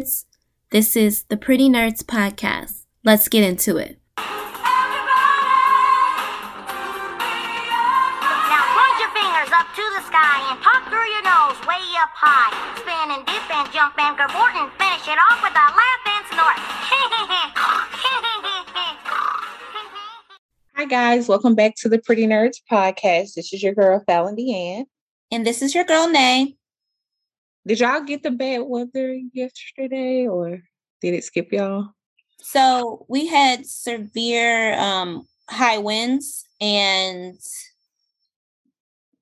nerds. This is the Pretty Nerds Podcast. Let's get into it. Now point your fingers up to the sky and talk through your nose way up high. Spin and dip and jump and cavort and finish it off with a laugh and snort. Hi guys, welcome back to the Pretty Nerds Podcast. This is your girl Fallon Deanne. And this is your girl, Nay. Did y'all get the bad weather yesterday or did it skip y'all? So we had severe um, high winds and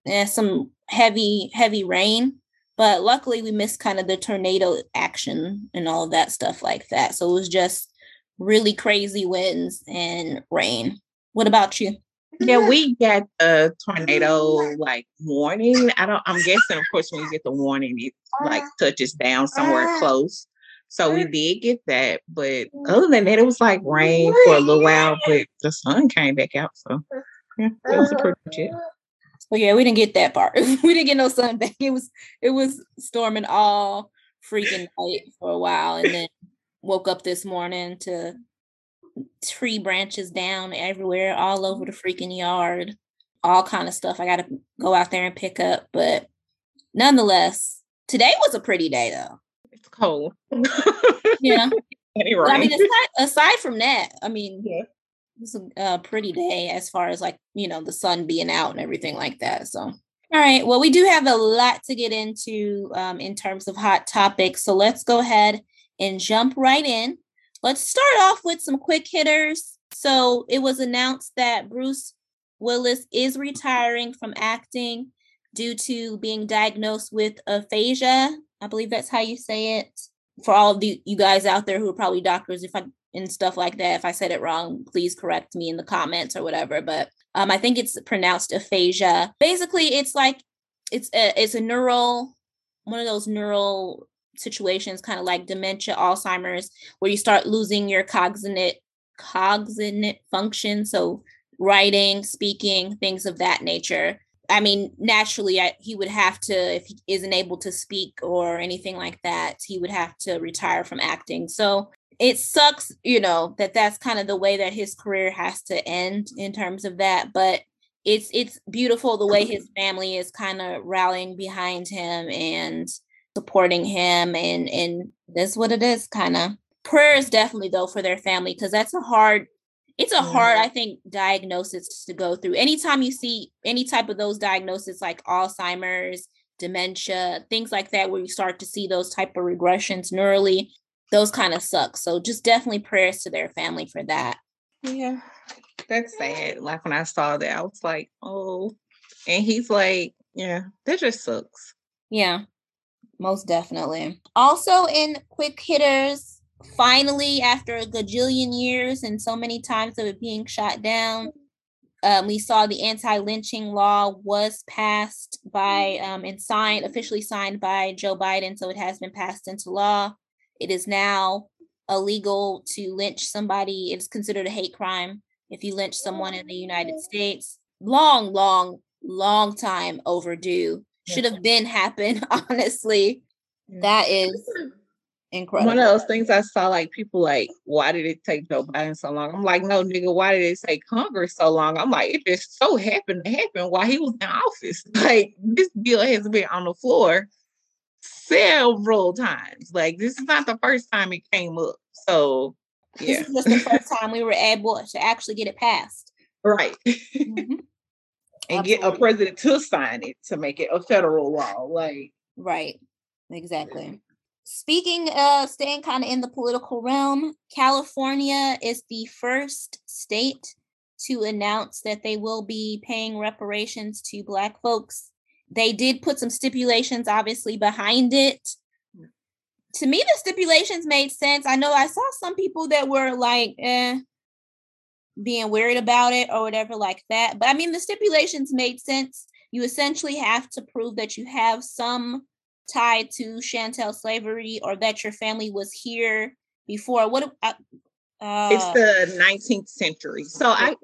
yeah, some heavy, heavy rain. But luckily we missed kind of the tornado action and all that stuff like that. So it was just really crazy winds and rain. What about you? Yeah, we got a tornado mm-hmm. like warning. I don't. I'm guessing, of course, when you get the warning, it like uh-huh. touches down somewhere uh-huh. close. So we uh-huh. did get that, but mm-hmm. other than that, it was like rain for a little while, but the sun came back out. So yeah, that was pretty much it. Well, yeah, we didn't get that part. we didn't get no sun back. It was it was storming all freaking night for a while, and then woke up this morning to tree branches down everywhere, all over the freaking yard, all kind of stuff. I got to go out there and pick up, but nonetheless, today was a pretty day though. It's cold. Yeah. anyway, I mean, aside, aside from that, I mean, Yeah. it's a, a pretty day as far as like you know the sun being out and everything like that. So, all right, well, we do have a lot to get into um, in terms of hot topics, so let's go ahead and jump right in. Let's start off with some quick hitters. So, it was announced that Bruce Willis is retiring from acting due to being diagnosed with aphasia. I believe that's how you say it for all of the you guys out there who are probably doctors if i and stuff like that if i said it wrong please correct me in the comments or whatever but um i think it's pronounced aphasia basically it's like it's a it's a neural one of those neural situations kind of like dementia alzheimer's where you start losing your cognate cognate function so writing speaking things of that nature I mean, naturally, I, he would have to, if he isn't able to speak or anything like that, he would have to retire from acting. So it sucks, you know, that that's kind of the way that his career has to end in terms of that. But it's it's beautiful the way his family is kind of rallying behind him and supporting him, and and that's what it is, kind of. Prayers definitely though for their family because that's a hard it's a hard mm-hmm. i think diagnosis to go through anytime you see any type of those diagnoses like alzheimer's dementia things like that where you start to see those type of regressions neurally those kind of suck so just definitely prayers to their family for that yeah, that's sad. Like when I saw that, I was like, oh, and he's like, yeah, that just sucks. yeah most definitely. Also in quick hitters finally after a gajillion years and so many times of it being shot down um, we saw the anti-lynching law was passed by um, and signed officially signed by joe biden so it has been passed into law. It is now illegal to lynch somebody. It's considered a hate crime if you lynch someone in the united states. Long long long time overdue should have been happened honestly that is incredible One of those things I saw, like people like, why did it take Joe Biden so long? I'm like, no, nigga, why did it take Congress so long? I'm like, it just so happened to happen while he was in office. Like this bill has been on the floor several times. Like this is not the first time it came up. So yeah. this is just the first time we were able to actually get it passed right. Mhm. And get a president to sign it to make it a federal law. Like Right. Exactly. Speaking of staying kind of in the political realm, California is the first state to announce that they will be paying reparations to Black folks. They did put some stipulations, obviously, behind it. To me, the stipulations made sense. I know I saw some people that were like, eh, being worried about it or whatever, like that. But I mean, the stipulations made sense. You essentially have to prove that you have some tie to chattel slavery or that your family was here before. What? Uh, it's uh, the 19th century. So I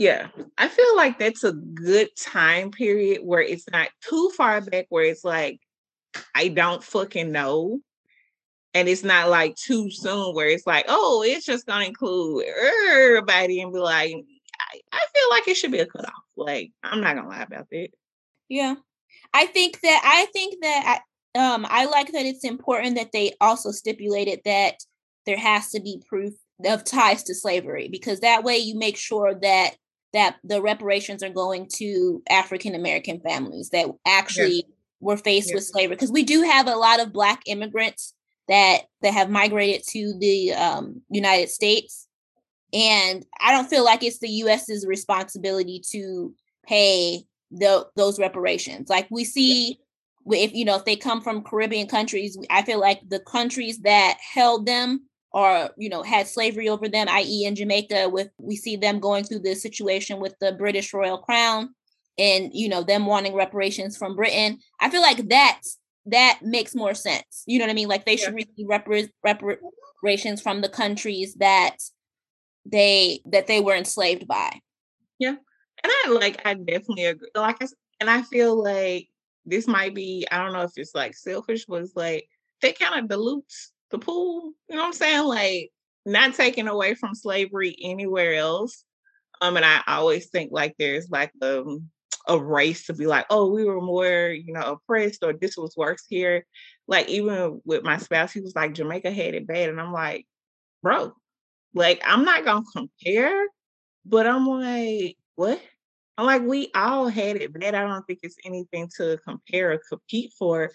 yeah, I feel like that's a good time period where it's not too far back where it's like I don't fucking know. And it's not like too soon where it's like, oh, it's just gonna include everybody and be like, I, I feel like it should be a cutoff. Like, I'm not gonna lie about that. Yeah. I think that I think that I, um I like that it's important that they also stipulated that there has to be proof of ties to slavery because that way you make sure that that the reparations are going to African American families that actually yeah. were faced yeah. with slavery because we do have a lot of black immigrants that that have migrated to the um, United States. And I don't feel like it's the US's responsibility to pay the those reparations. Like we see if you know if they come from Caribbean countries I feel like the countries that held them or you know had slavery over them i.e. in Jamaica with we see them going through the situation with the British royal crown and you know them wanting reparations from Britain. I feel like that's that makes more sense you know what I mean like they yeah. should receive repar- reparations from the countries that they that they were enslaved by yeah and I like I definitely agree like I, and I feel like this might be I don't know if it's like selfish but it's like they kind of dilutes the pool. You know what I'm saying? Like not taking away from slavery anywhere else. Um, and I always think like there's like a, um, a race to be like, oh, we were more, you know, oppressed or this was worse here. Like even with my spouse, he was like, Jamaica had it bad. And I'm like, bro, like I'm not gonna compare, but I'm like, what? I'm like, we all had it bad. I don't think it's anything to compare or compete for.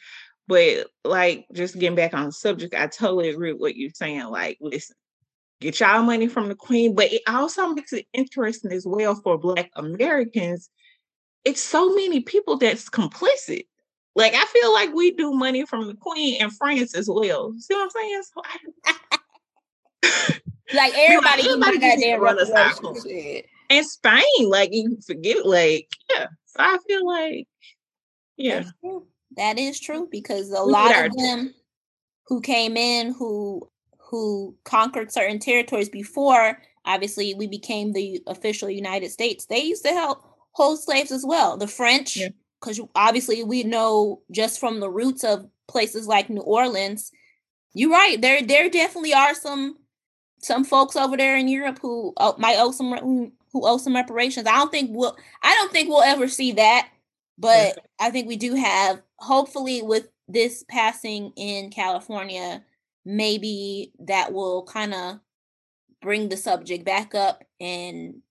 But like just getting back on the subject, I totally agree with what you're saying. Like, listen, get y'all money from the queen, but it also makes it interesting as well for black Americans. It's so many people that's complicit. Like I feel like we do money from the queen and France as well. See what I'm saying? So I, like everybody, like, everybody run a cycle. And Spain, like you forget, like yeah. So I feel like yeah. That is true because a lot of them who came in who who conquered certain territories before obviously we became the official United States, they used to help hold slaves as well. The French, because yeah. obviously we know just from the roots of places like New Orleans, you're right. There there definitely are some some folks over there in Europe who uh, might owe some who owe some reparations. I don't think we'll I don't think we'll ever see that but I think we do have, hopefully, with this passing in California, maybe that will kind of bring the subject back up and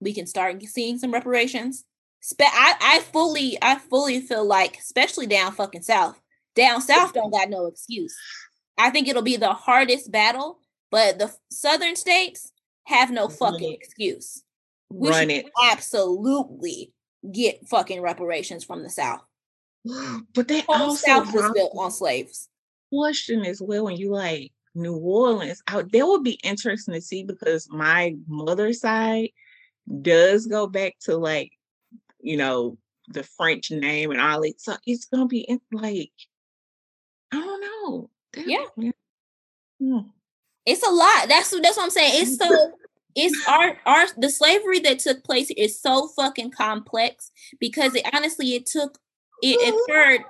we can start seeing some reparations. Spe- I, I fully, I fully feel like, especially down fucking south, down south don't got no excuse. I think it'll be the hardest battle, but the southern states have no fucking excuse. We Run it. Absolutely get fucking reparations from the South. But they Whole also South was built on slaves. Question as well when you like New Orleans, I, that would be interesting to see because my mother's side does go back to like, you know, the French name and all it. So it's gonna be in, like, I don't know. yeah. yeah. Hmm. It's a lot. That's that's what I'm saying. It's so it's our our the slavery that took place is so fucking complex because it honestly it took it occurred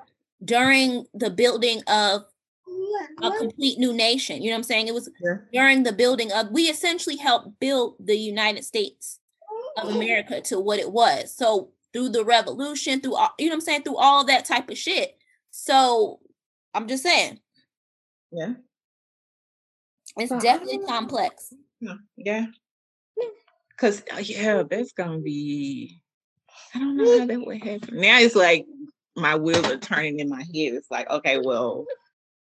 during the building of a complete new nation. You know what I'm saying? It was yeah. during the building of we essentially helped build the United States of America to what it was. So through the revolution, through all, you know what I'm saying, through all that type of shit. So I'm just saying. Yeah. It's definitely complex. Yeah. Cause uh, yeah, that's gonna be. I don't know how that would happen. Now it's like my wheels are turning in my head. It's like, okay, well,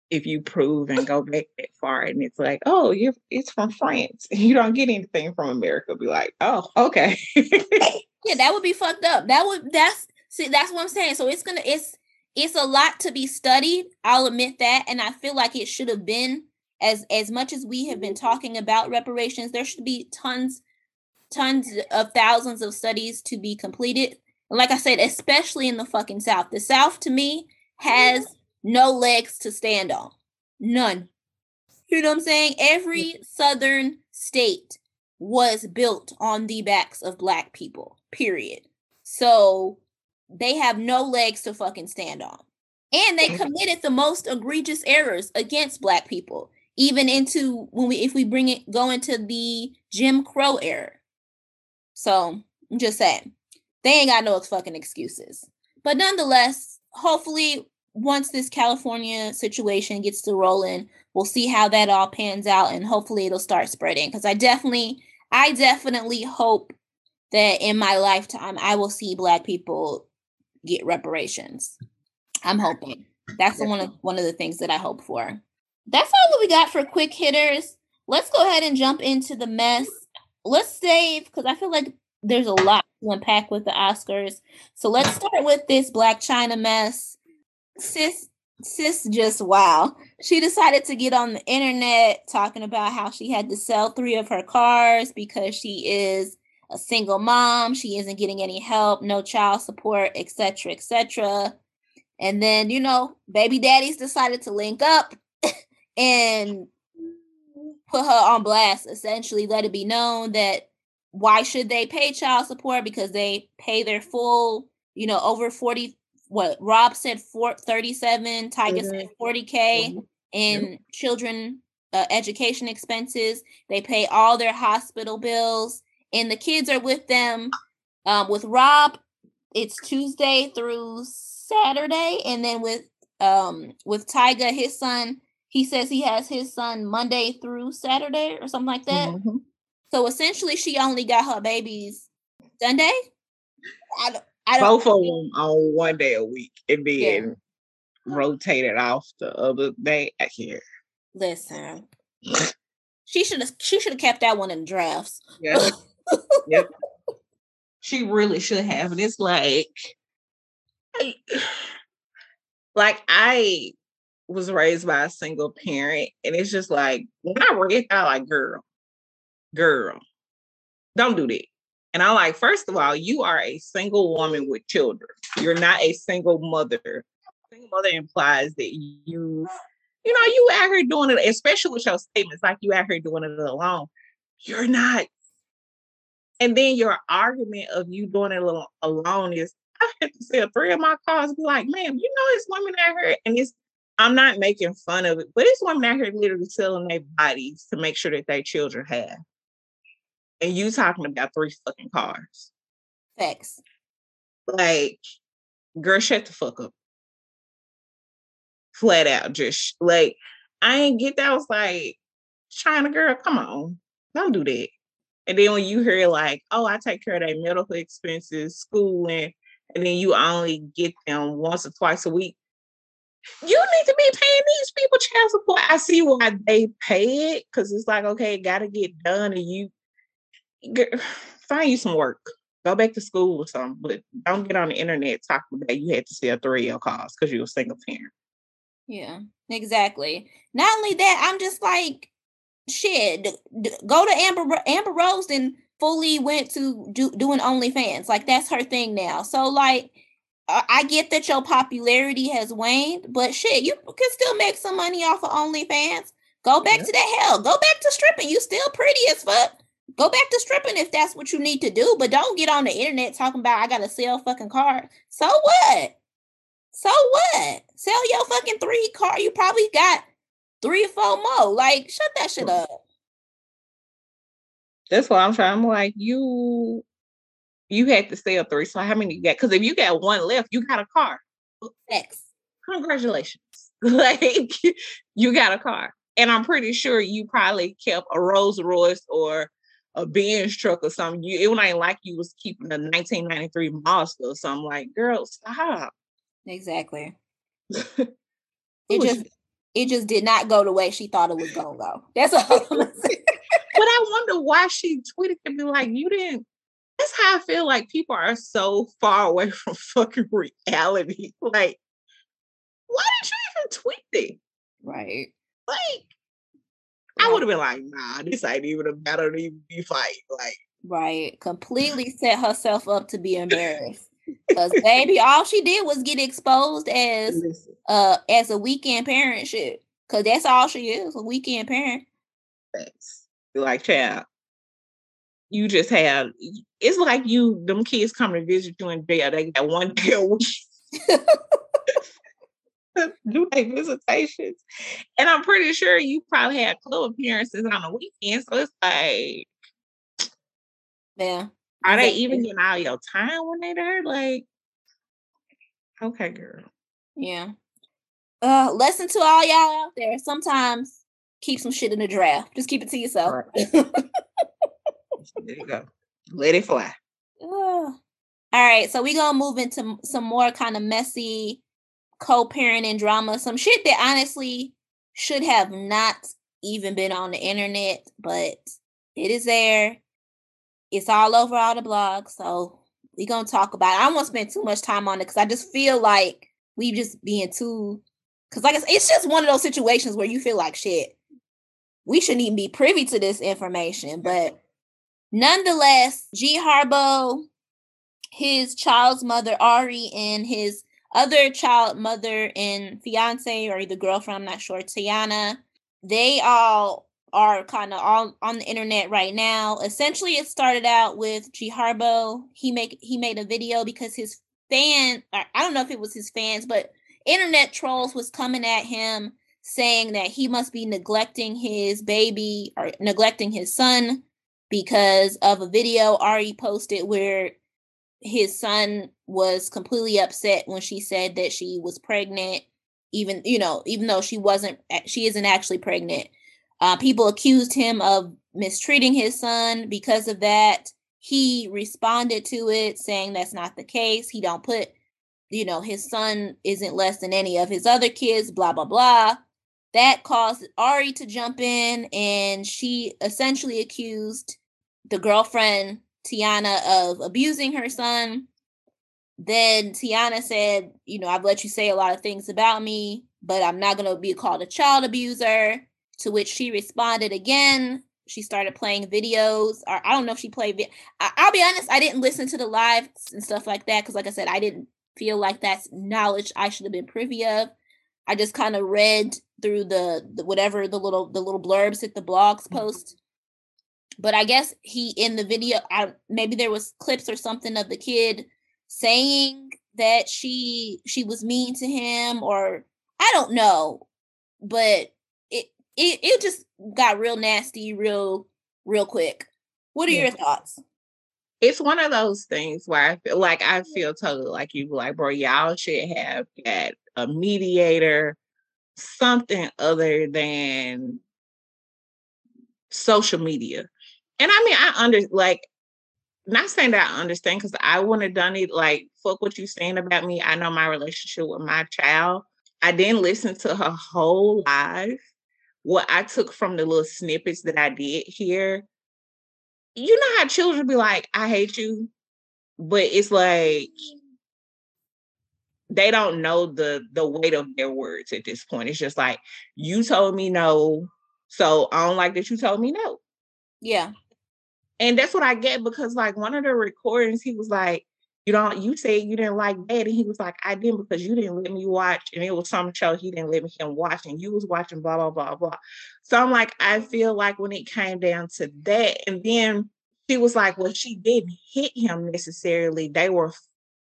if you prove and go back that far, and it's like, oh, you it's from France, you don't get anything from America. Be like, oh, okay. yeah, that would be fucked up. That would that's see, that's what I'm saying. So it's gonna it's it's a lot to be studied. I'll admit that, and I feel like it should have been as as much as we have been talking about reparations. There should be tons tons of thousands of studies to be completed. And like I said, especially in the fucking South. The South to me has no legs to stand on. None. You know what I'm saying? Every southern state was built on the backs of black people. Period. So they have no legs to fucking stand on. and they committed the most egregious errors against black people even into when we if we bring it go into the jim crow era so i'm just saying they ain't got no fucking excuses but nonetheless hopefully once this california situation gets to rolling we'll see how that all pans out and hopefully it'll start spreading because i definitely i definitely hope that in my lifetime i will see black people get reparations I'm hoping. That's one of one of the things that I hope for. That's all that we got for quick hitters. Let's go ahead and jump into the mess. Let's save because I feel like there's a lot to unpack with the Oscars. So let's start with this Blac Chyna mess. Sis, sis, just wow. She decided to get on the internet talking about how she had to sell three of her cars because she is a single mom. She isn't getting any help, no child support, etc., etc. And then, you know, baby daddies decided to link up and put her on blast, essentially let it be known that why should they pay child support? Because they pay their full, you know, over 40, what Rob said, four, 37, Tyga mm-hmm. said 40K mm-hmm. in children uh, education expenses. They pay all their hospital bills, and the kids are with them. Um, with Rob, it's Tuesday through Saturday, and then with um with Tyga, his son, he says he has his son Monday through Saturday or something like that. Mm-hmm. So essentially, she only got her babies Sunday. I don't Both of them on one day a week, and then yeah. rotated off the other day uh, here. Listen, she should have she should have kept that one in drafts. Yeah. yep. She really should have. And it's like like I was raised by a single parent, and it's just like when I read that, like, girl, girl, don't do that. And I'm like, first of all, you are a single woman with children. You're not a single mother. Single mother implies that you, you know, you out here doing it, especially with your statements, like you out here doing it alone. You're not. And then your argument of you doing it alone is I have to sell three of my cars. Be like, man, you know, it's women out here, and it's I'm not making fun of it, but it's women out here literally selling their bodies to make sure that their children have. And you talking about three fucking cars. Thanks. Like, girl, shut the fuck up. Flat out, just like I ain't get that. I was like, Chyna girl, come on, don't do that. And then when you hear like, oh, I take care of their medical expenses, schooling, and then you only get them once or twice a week. You need to be paying these people child support. I see why they pay it because it's like, okay, it got to get done, and you find you some work. Go back to school or something, but don't get on the internet talking about you had to sell three of your cars because you're a single parent. Yeah, exactly. Not only that, I'm just like, shit. Go to Amber Amber Rose and fully went to do, doing OnlyFans. Like that's her thing now. So like I get that your popularity has waned, but shit, you can still make some money off of OnlyFans. Go back yeah. to that hell. Go back to stripping. You still pretty as fuck. Go back to stripping if that's what you need to do, but don't get on the internet talking about I gotta sell fucking car. So what? So what? Sell your fucking three car. You probably got three or four more. Like, shut that shit up. That's why I'm trying. I'm like, you you had to sell three. So how many you got? Because if you got one left, you got a car. X. Congratulations. like you got a car. And I'm pretty sure you probably kept a Rolls Royce or a Benz truck or something. You it ain't like you was keeping a 1993 Mazda or something. Like, girl, stop. Exactly. it just it just did not go the way she thought it was gonna go. That's all but I wonder why she tweeted to be like, you didn't. That's how I feel like people are so far away from fucking reality. Like, why did you even tweet it? Right. Like, I would have been like, nah, this ain't even a matter to even be fight. Like, right. Completely set herself up to be embarrassed. Because baby, all she did was get exposed as uh as a weekend parent shit. Cause that's all she is, a weekend parent. Thanks like, child, you just have it's like you them kids come to visit you in jail. They got one day a week. To do their visitations. And I'm pretty sure you probably had club appearances on the weekend. So it's like, Yeah. are they even getting all your time when they there? Like, okay, girl. Yeah. Uh lesson to all y'all out there. Sometimes keep some shit in the draft. Just keep it to yourself. There you go. Let it fly. Ugh. All right, so we're gonna move into some more kind of messy co-parenting drama, some shit that honestly should have not even been on the internet, but it is there. It's all over all the blogs, so we're gonna talk about it. I won't spend too much time on it because I just feel like we just being too because like I said, it's just one of those situations where you feel like shit. We shouldn't even be privy to this information, but nonetheless, G Herbo, his child's mother Ari, and his other child mother and fiance or the girlfriend, I'm not sure, Tiana, they all are kind of all on the internet right now. Essentially, it started out with G Herbo. He make he made a video because his fan, I don't know if it was his fans, but internet trolls was coming at him saying that he must be neglecting his baby or neglecting his son because of a video Ari posted where his son was completely upset when she said that she was pregnant even you know even though she wasn't she isn't actually pregnant. Uh, people accused him of mistreating his son because of that. He responded to it saying that's not the case. He don't put you know his son isn't less than any of his other kids blah blah blah. That caused ari to jump in and she essentially accused the girlfriend tiana of abusing her son. Then tiana said you know i've let you say a lot of things about me but i'm not going to be called a child abuser. To which she responded again. She started playing videos or i don't know if she played vi- I- i'll be honest i didn't listen to the lives and stuff like that because like i said i didn't feel like that's knowledge i should have been privy of. I just kind of read through the, the whatever the little the little blurbs that the blogs mm-hmm. post but i guess he in the video I, maybe there was clips or something of the kid saying that she she was mean to him or i don't know but it it, it just got real nasty real real quick what are Yeah. your thoughts It's one of those things where I feel like I feel totally like you, like, bro, y'all should have got a mediator, something other than social media. And I mean, I under like not saying that I understand because I wouldn't have done it. Like, fuck what you saying about me. I know my relationship with my child. I didn't listen to her whole life. What I took from the little snippets that I did hear, you know how children be like, I hate you, but it's like they don't know the the weight of their words at this point. It's just like you told me no, so I don't like that you told me no. yeah And that's what I get because like one of the recordings, he was like, you don't you said you didn't like that. And he was like, I didn't because you didn't let me watch. And it was some show he didn't let me him watch, and you was watching blah blah blah blah. So I'm like, I feel like when it came down to that, and then she was like, Well, she didn't hit him necessarily. They were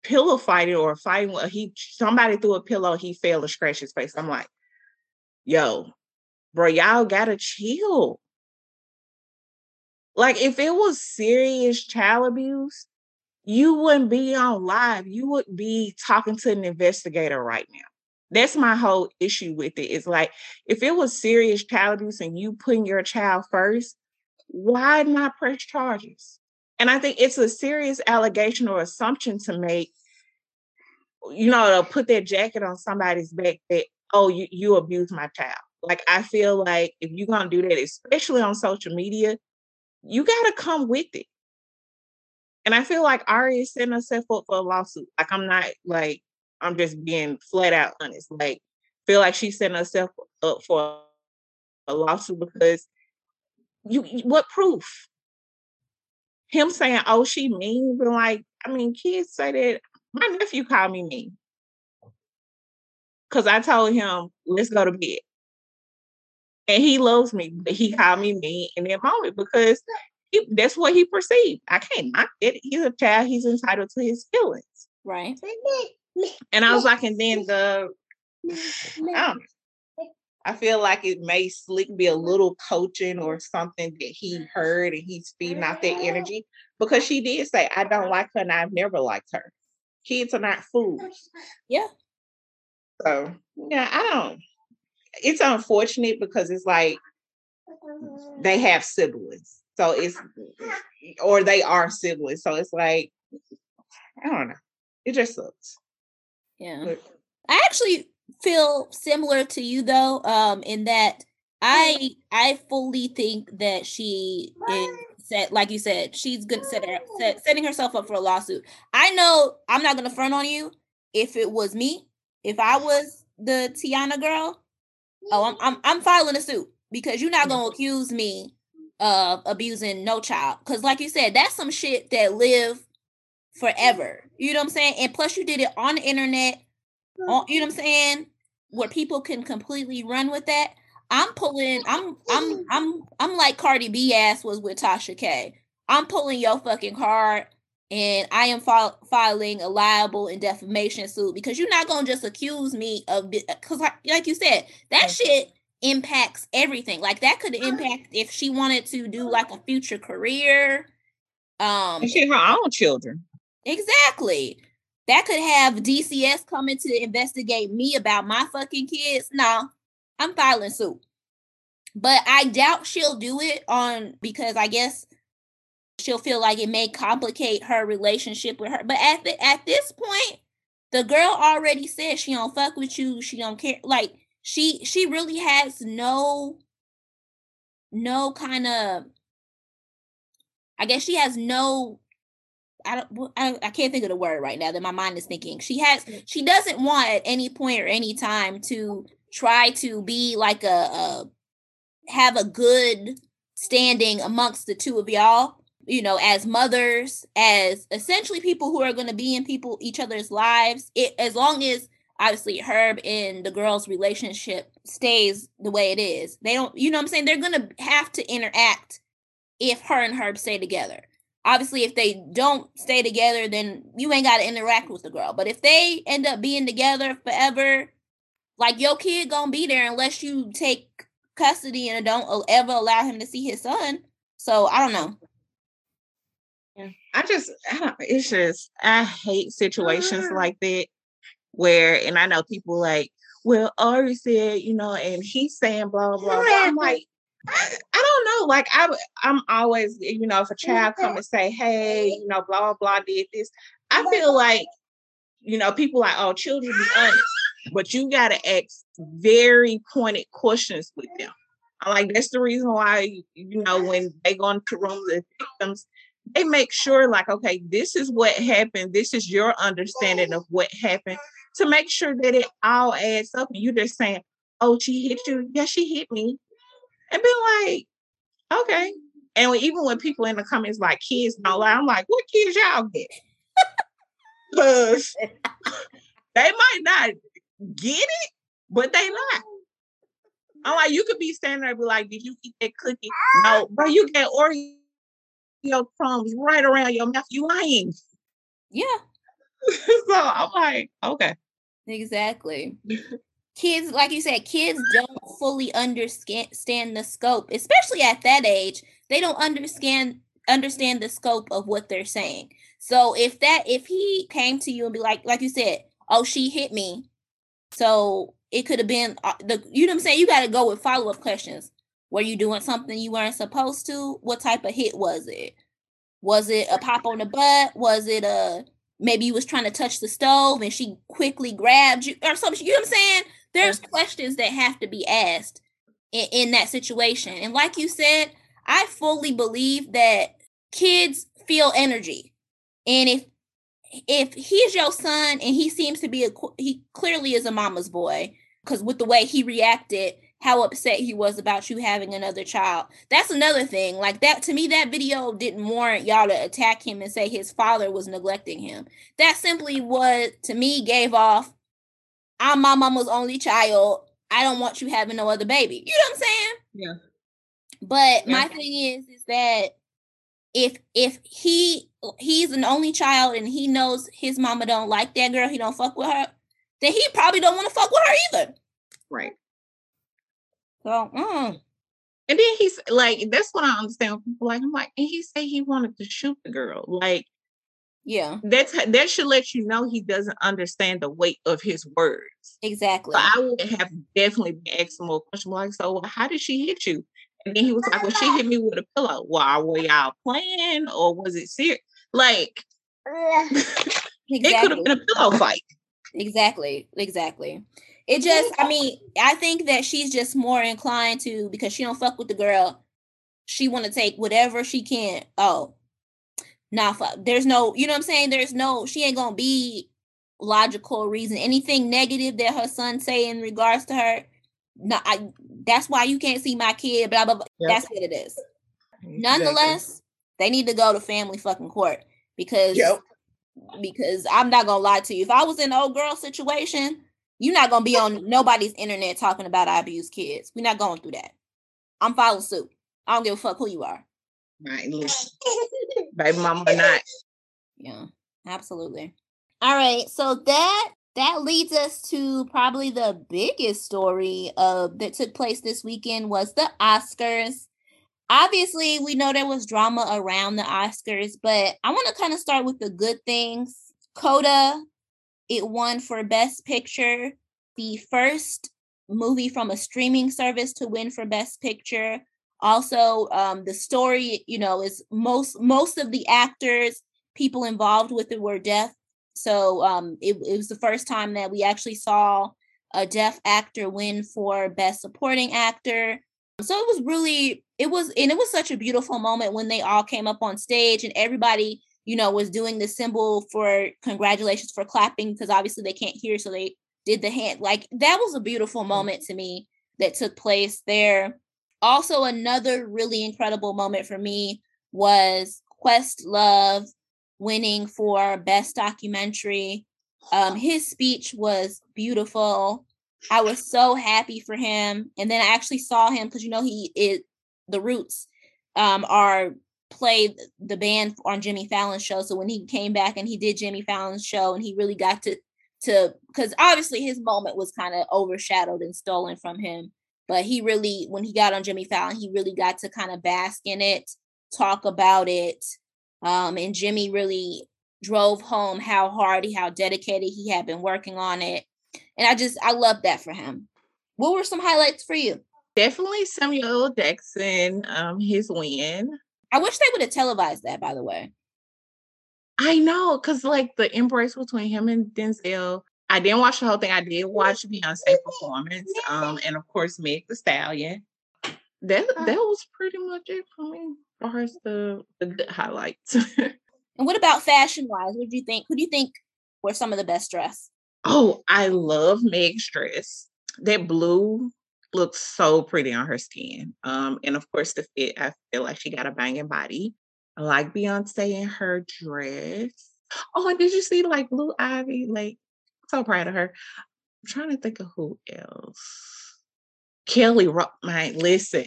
pillow fighting or fighting. He somebody threw a pillow, he fell and scratched his face. I'm like, yo, bro, y'all gotta chill. Like if it was serious child abuse, you wouldn't be on live. You would be talking to an investigator right now. That's my whole issue with it. It's like if it was serious child abuse and you putting your child first, why not press charges? And I think it's a serious allegation or assumption to make, you know, to put that jacket on somebody's back that, oh, you, you abused my child. Like I feel like if you're gonna do that, especially on social media, you gotta come with it. And I feel like Ari is setting herself up for a lawsuit. Like I'm not like I'm just being flat out honest. Like feel like she's setting herself up for a lawsuit because you you- what proof? Him saying, "Oh, she mean," but like I mean, kids say that. My nephew called me mean because I told him, "Let's go to bed," and he loves me, but he called me mean in that moment because he, that's what he perceived. I can't knock it. He's a child. He's entitled to his feelings. right And I was like, and then the I, I feel like it may slick be a little coaching or something that he heard and he's feeding out that energy because she did say, I don't like her and I've never liked her. Kids are not fools. Yeah. So yeah, I don't. It's unfortunate because it's like they have siblings. So it's or they are siblings. So it's like I don't know. It just sucks. Yeah. But, I actually feel similar to you though, um, in that I I fully think that she is set, like you said, she's gonna set, her, set setting herself up for a lawsuit. I know I'm not gonna front on you. If it was me, if I was the Tiana girl, oh, I'm I'm, I'm filing a suit because you're not mm-hmm. gonna accuse me of abusing no child. Because, like you said, that's some shit that live forever. You know what I'm saying? And plus, you did it on the internet. On, you know what I'm saying? Where people can completely run with that. I'm pulling. I'm. I'm. I'm. I'm like Cardi B ass was with Tasha K. I'm pulling your fucking card, and I am fil- filing a libel and defamation suit because you're not gonna just accuse me of because, like, like you said, that shit impacts everything. Like that could impact if she wanted to do like a future career. Um, and she had her own children. Exactly. That could have DCS coming to investigate me about my fucking kids. No, I'm filing suit. But I doubt she'll do it on because I guess she'll feel like it may complicate her relationship with her. But at the at this point, the girl already said she don't fuck with you. She don't care. Like she she really has no no kind of I guess she has no I don't I, I can't think of the word right now that my mind is thinking. She has she doesn't want at any point or any time to try to be like a, a have a good standing amongst the two of y'all you know as mothers as essentially people who are going to be in people each other's lives it as long as obviously Herb and the girl's relationship stays the way it is. They don't, you know what I'm saying? They're gonna have to interact if her and Herb stay together. Obviously, if they don't stay together, then you ain't gotta interact with the girl. But if they end up being together forever, like your kid gonna be there unless you take custody and don't ever allow him to see his son. So I don't know. I just, I don't, it's just, I hate situations mm-hmm. like that where, and I know people like, well, Ari said, you know, and he's saying blah blah blah. I'm like, I, I, don't know. Like I, I'm always, eh, you know, if a child come mm-hmm. and say, hey, you know, blah blah did this, I feel like, you know, people like, oh, children be honest, but you got to ask very pointed questions with them. I'm like, that's the reason why, you know, when they go into rooms of victims, they make sure, like, okay, this is what happened. This is your understanding of what happened to make sure that it all adds up. And you just saying, oh, she hit you. Yeah, she hit me. And be like, okay. And even when people in the comments like kids don't lie, I'm like, what kids y'all get? Because they might not get it, but they not. I'm like, you could be standing there and be like, did you eat that cookie? No, but you get Oreo crumbs right around your mouth. You lying. Yeah. so I'm like, okay. Exactly. kids, like you said, kids don't fully understand the scope, especially at that age. They don't understand understand the scope of what they're saying. So if that if he came to you and be like, like you said, oh, she hit me. So it could have been uh, the you know what I'm saying. You got to go with follow up questions. Were you doing something you weren't supposed to? What type of hit was it? Was it a pop on the butt? Was it a maybe you was trying to touch the stove and she quickly grabbed you or something. You know what I'm saying? There's questions that have to be asked in, in that situation. And like you said, I fully believe that kids feel energy. And if if he's your son and he seems to be a he clearly is a mama's boy because with the way he reacted how upset he was about you having another child. That's another thing. Like that to me, that video didn't warrant y'all to attack him and say his father was neglecting him. That simply what to me gave off, I'm my mama's only child. I don't want you having no other baby. You know what I'm saying? Yeah. But yeah. my thing is, is that if if he he's an only child and he knows his mama don't like that girl, he don't fuck with her, then he probably don't want to fuck with her either. Right. So, mm. And then he's like, that's what I understand. People like, I'm like, and he said he wanted to shoot the girl. Like, yeah, that's that should let you know he doesn't understand the weight of his words. exactly. So I would have definitely been asking more questions like, so how did she hit you? And then he was like, well, she hit me with a pillow. Well, were y'all playing or was it serious? Like, it could have been a pillow fight. Exactly. Exactly. It just, I mean, I think that she's just more inclined to because she don't fuck with the girl. She want to take whatever she can. Oh, nah, fuck. There's no, you know what I'm saying? There's no, she ain't gonna be logical reason. Anything negative that her son say in regards to her, no, I. That's why you can't see my kid. Blah blah. blah. Yep. That's what it is. Nonetheless, they need to go to family fucking court because Yep. because I'm not gonna lie to you. If I was in an old girl situation, you're not gonna be on nobody's internet talking about I abuse kids. We're not going through that. I'm following suit. I don't give a fuck who you are. Right, listen, baby mama or not. Yeah, absolutely. All right, so that that leads us to probably the biggest story of that took place this weekend was the Oscars. Obviously, we know there was drama around the Oscars, but I want to kind of start with the good things. Coda, it won for Best Picture, the first movie from a streaming service to win for Best Picture. Also, um, the story, you know, is most most of the actors, people involved with it were deaf. So um, it, it was the first time that we actually saw a deaf actor win for Best Supporting Actor. So it was really, it was, and it was such a beautiful moment when they all came up on stage and everybody, you know, was doing the symbol for congratulations for clapping because obviously they can't hear, so they did the hand. Like that was a beautiful moment to me that took place there. Also, another really incredible moment for me was Questlove winning for best documentary. Um, his speech was beautiful. I was so happy for him. And then I actually saw him because you know he is the Roots um are played the band on Jimmy Fallon's show. So when he came back and he did Jimmy Fallon's show and he really got to to because obviously his moment was kind of overshadowed and stolen from him. But he really, when he got on Jimmy Fallon, he really got to kind of bask in it, talk about it. Um, and Jimmy really drove home how hard how dedicated he had been working on it. And I just, I love that for him. What were some highlights for you? Definitely Samuel. Jackson, um, his win. I wish they would have televised that, by the way. I know, cause like the embrace between him and Denzel. I didn't watch the whole thing. I did watch Beyonce performance, um, and of course Meg the Stallion. That that was pretty much it for me. As far as the, the good highlights. And what about fashion wise? What do you think? Who do you think were some of the best dressed? oh, I love Meg's dress. That blue looks so pretty on her skin. Um, and of course the fit. I feel like she got a banging body. I like Beyonce in her dress. Oh, and did you see like Blue Ivy? Like, so proud of her. I'm trying to think of who else. Kelly, Ro- my listen,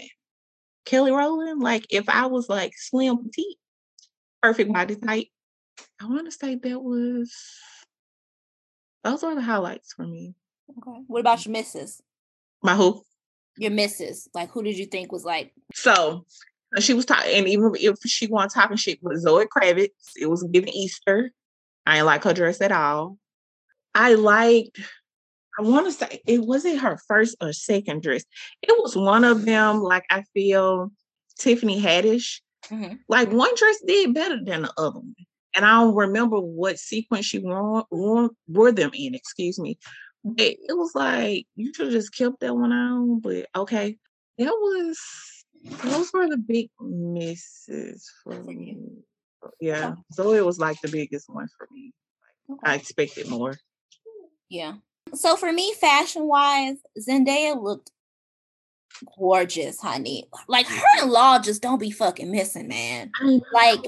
Kelly Rowland. Like, if I was like slim petite, perfect body type, I want to say that was. Those were the highlights for me. Okay. What about your misses? My who? Your misses. Like who did you think was like So uh, she was talking, and even if she wasn't talking shit with Zoe Kravitz, it was giving Easter. I didn't like her dress at all. I liked, I want to say it wasn't her first or second dress. It was one of them, like I feel Tiffany Haddish. Mhm. Like one dress did better than the other one. And I don't remember what sequence she wore, wore, wore them in, excuse me. But it was like you should have just kept that one on. But okay. That was those were the big misses for me. Yeah. Zoe was like the biggest one for me. I expected more. Yeah. So for me, fashion wise, Zendaya looked gorgeous, honey. Like her and Law just don't be fucking missing, man. Like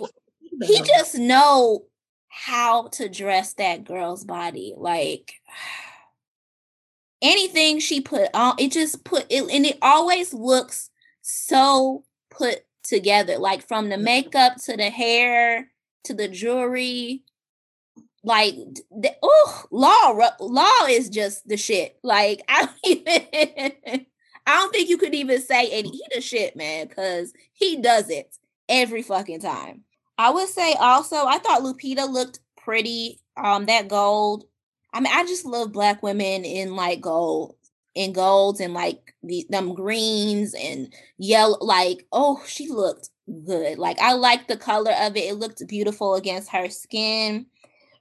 he just know how to dress that girl's body. Like anything she put on, it just put it, and it always looks so put together. Like from the makeup to the hair to the jewelry. like oh law law is just the shit like i don't even i don't think you could even say any he the shit man because he does it every fucking time i would say also i thought lupita looked pretty um that gold i mean i just love black women in like gold in golds and like the them greens and yellow like oh she looked good like i like the color of it it looked beautiful against her skin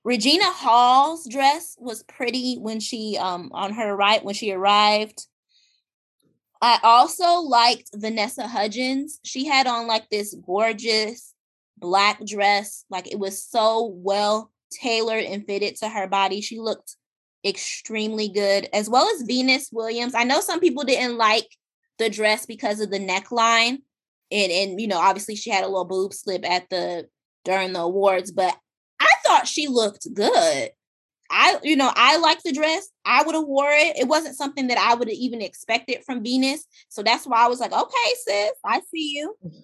Regina Hall's dress was pretty when she um on her right when she arrived. I also liked Vanessa Hudgens. She had on like this gorgeous black dress, like it was so well tailored and fitted to her body. She looked extremely good, as well as Venus Williams. I know some people didn't like the dress because of the neckline, and and you know obviously she had a little boob slip at the during the awards, but I thought she looked good. I, you know, I like the dress. I would have wore it. It wasn't something that I would have even expected from Venus. So that's why I was like, okay, sis, I see you. Mm.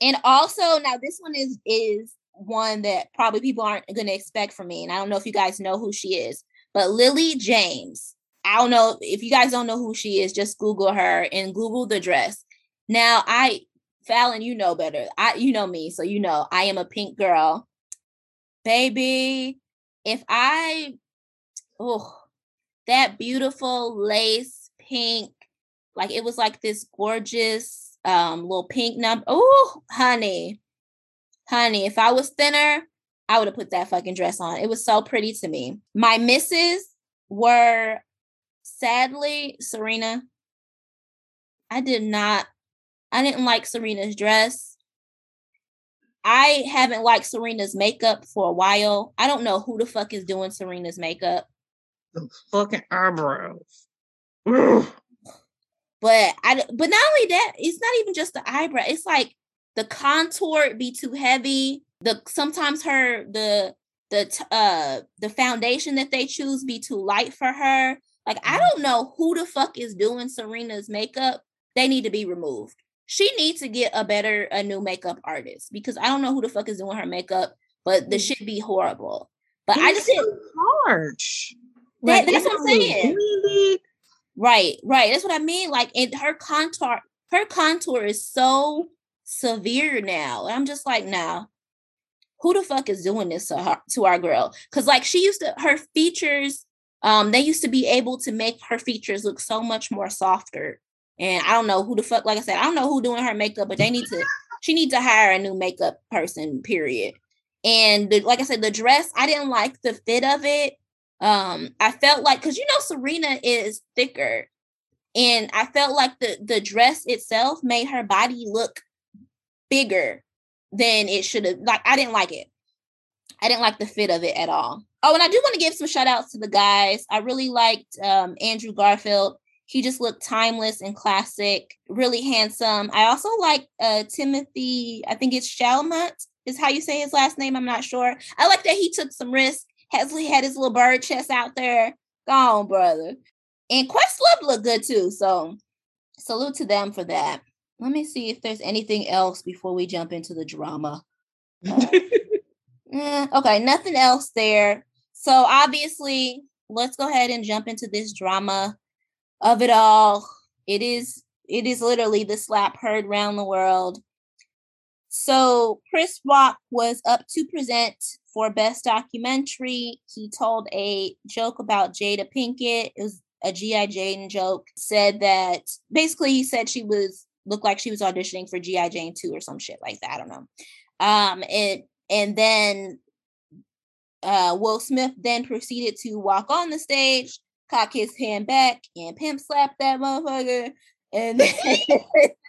And also now this one is is one that probably people aren't going to expect from me. And I don't know if you guys know who she is, but Lily James. I don't know if you guys don't know who she is, just Google her and Google the dress. Now I Fallon, you know better. I you know me, so you know I am a pink girl baby, if I, oh, that beautiful lace pink, like it was like this gorgeous um little pink number. Oh, honey, honey, if I was thinner, I would have put that fucking dress on. It was so pretty to me. My misses were sadly Serena. I did not, I didn't like Serena's dress. I haven't liked Serena's makeup for a while. I don't know who the fuck is doing Serena's makeup. The fucking eyebrows. But I but not only that, it's not even just the eyebrow. It's like the contour be too heavy. The sometimes her the the uh the foundation that they choose be too light for her. Like I mm-hmm. don't know who the fuck is doing Serena's makeup. They need to be removed she needs to get a better a new makeup artist because I don't know who the fuck is doing her makeup, but the mm. shit be horrible. But I just didn't harsh. That, that's what I'm saying. Right, right. That's what I mean. Like in her contour, her contour is so severe now. And I'm just like, nah. Who the fuck is doing this to her to our girl? Because like she used to her features, um, they used to be able to make her features look so much more softer and I don't know who the fuck, like I said, I don't know who doing her makeup, but they need to, she needs to hire a new makeup person, period. And the, like I said, the dress, I didn't like the fit of it. Um, I felt like, cause you know, Serena is thicker. And I felt like the the dress itself made her body look bigger than it should have. Like, I didn't like it. I didn't like the fit of it at all. Oh, and I do want to give some shout outs to the guys. I really liked um, Andrew Garfield. He just looked timeless and classic, really handsome. I also like uh, Timothy, I think it's Chalamet is how you say his last name. I'm not sure. I like that he took some risk. Hesley had his little bird chest out there. Gone, brother. And Questlove looked good too. So salute to them for that. Let me see if there's anything else before we jump into the drama. Uh, eh, okay, nothing else there. So obviously, let's go ahead and jump into this drama of it all. It is it is literally the slap heard around the world. So Chris Rock was up to present for best documentary. He told a joke about Jada Pinkett. It was a G.I. Jane joke. Said that basically he said she was looked like she was auditioning for G.I. Jane 2 or some shit like that. I don't know. Um it and then uh Will Smith then proceeded to walk on the stage cock his hand back and pimp slap that motherfucker. And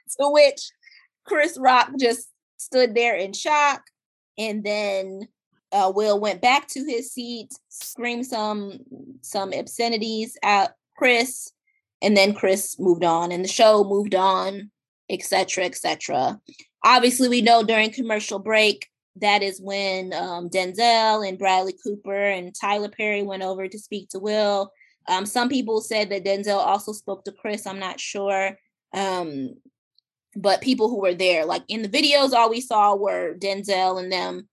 to which Chris Rock just stood there in shock. And then uh, Will went back to his seat, screamed some some obscenities at Chris, and then Chris moved on, and the show moved on, etc., etc. Obviously, we know during commercial break that is when um, Denzel and Bradley Cooper and Tyler Perry went over to speak to Will. Um, some people said that Denzel also spoke to Chris. I'm not sure. Um, but people who were there, like in the videos, all we saw were Denzel and them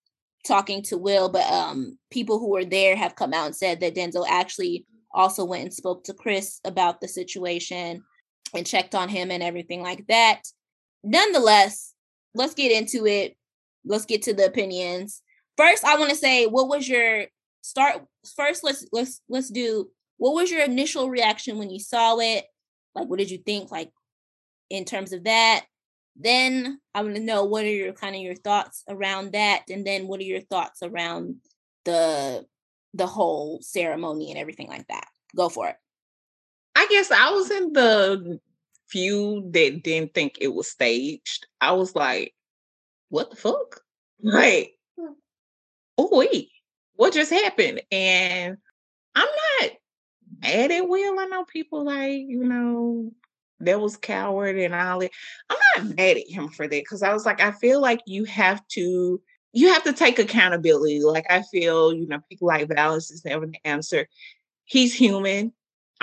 talking to Will, but um, people who were there have come out and said that Denzel actually also went and spoke to Chris about the situation and checked on him and everything like that. Nonetheless, let's get into it. Let's get to the opinions. First, I want to say, what was your start? First, let's let's let's do. What was your initial reaction when you saw it? Like, what did you think? Like, in terms of that. Then I want to know what are your kind of your thoughts around that, and then what are your thoughts around the the whole ceremony and everything like that. Go for it. I guess I was in the few that didn't think it was staged. I was like, what the fuck? Like, hmm. oh wait, what just happened? And I'm not mad at Will. I know people like, you know, that was coward and all that. I'm not mad at him for that because I was like, I feel like you have to you have to take accountability. Like I feel, you know, people like Vallis is having the answer. He's human.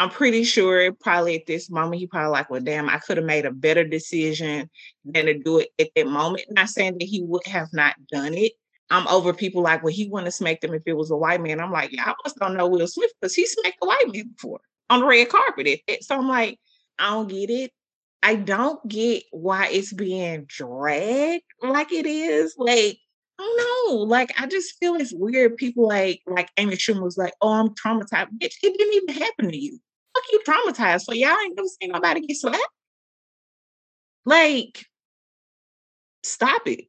I'm pretty sure probably at this moment he probably like, well, damn, I could have made a better decision than to do it at that moment. Not saying that he would have not done it. I'm over people like, well, he wouldn't have smacked him if it was a white man. I'm like, yeah, I must don't know Will Smith because he smacked a white man before on the red carpet. So I'm like, I don't get it. I don't get why it's being dragged like it is. Like, I don't know. Like, I just feel it's weird. People like like Amy Schumer was like, "Oh, I'm traumatized." Bitch, it didn't even happen to you. Fuck you, traumatized. So y'all ain't never seen nobody get slapped. Like, stop it,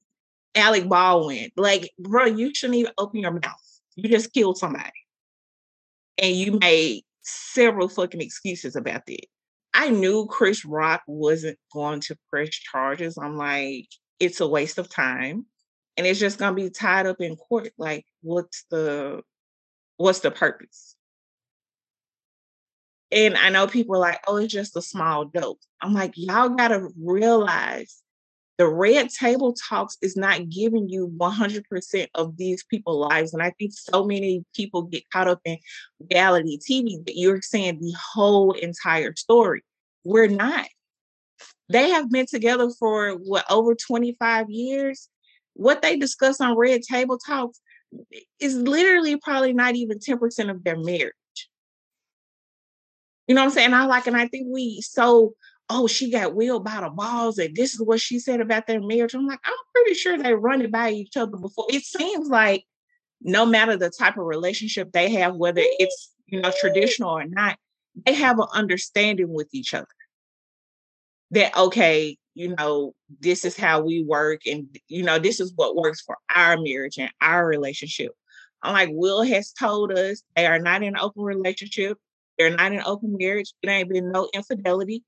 Alec Baldwin. Like, bro, you shouldn't even open your mouth. You just killed somebody, and you made several fucking excuses about that. I knew Chris Rock wasn't going to press charges. I'm like, it's a waste of time. And it's just gonna be tied up in court. Like, what's the what's the purpose? And I know people are like, oh, it's just a small dope. I'm like, y'all gotta realize the red table talks is not giving you 100% of these people's lives. And I think so many people get caught up in reality TV that you're saying the whole entire story. We're not. They have been together for what over 25 years. What they discuss on Red Table Talks is literally probably not even 10% of their marriage. You know what I'm saying? I like, and I think we so, oh, she got Will by the balls, and this is what she said about their marriage. I'm like, I'm pretty sure they run it by each other before. It seems like no matter the type of relationship they have, whether it's you know traditional or not, they have an understanding with each other that okay you know this is how we work and you know this is what works for our marriage and our relationship i'm like will has told us they are not in an open relationship they're not in an open marriage it ain't been no infidelity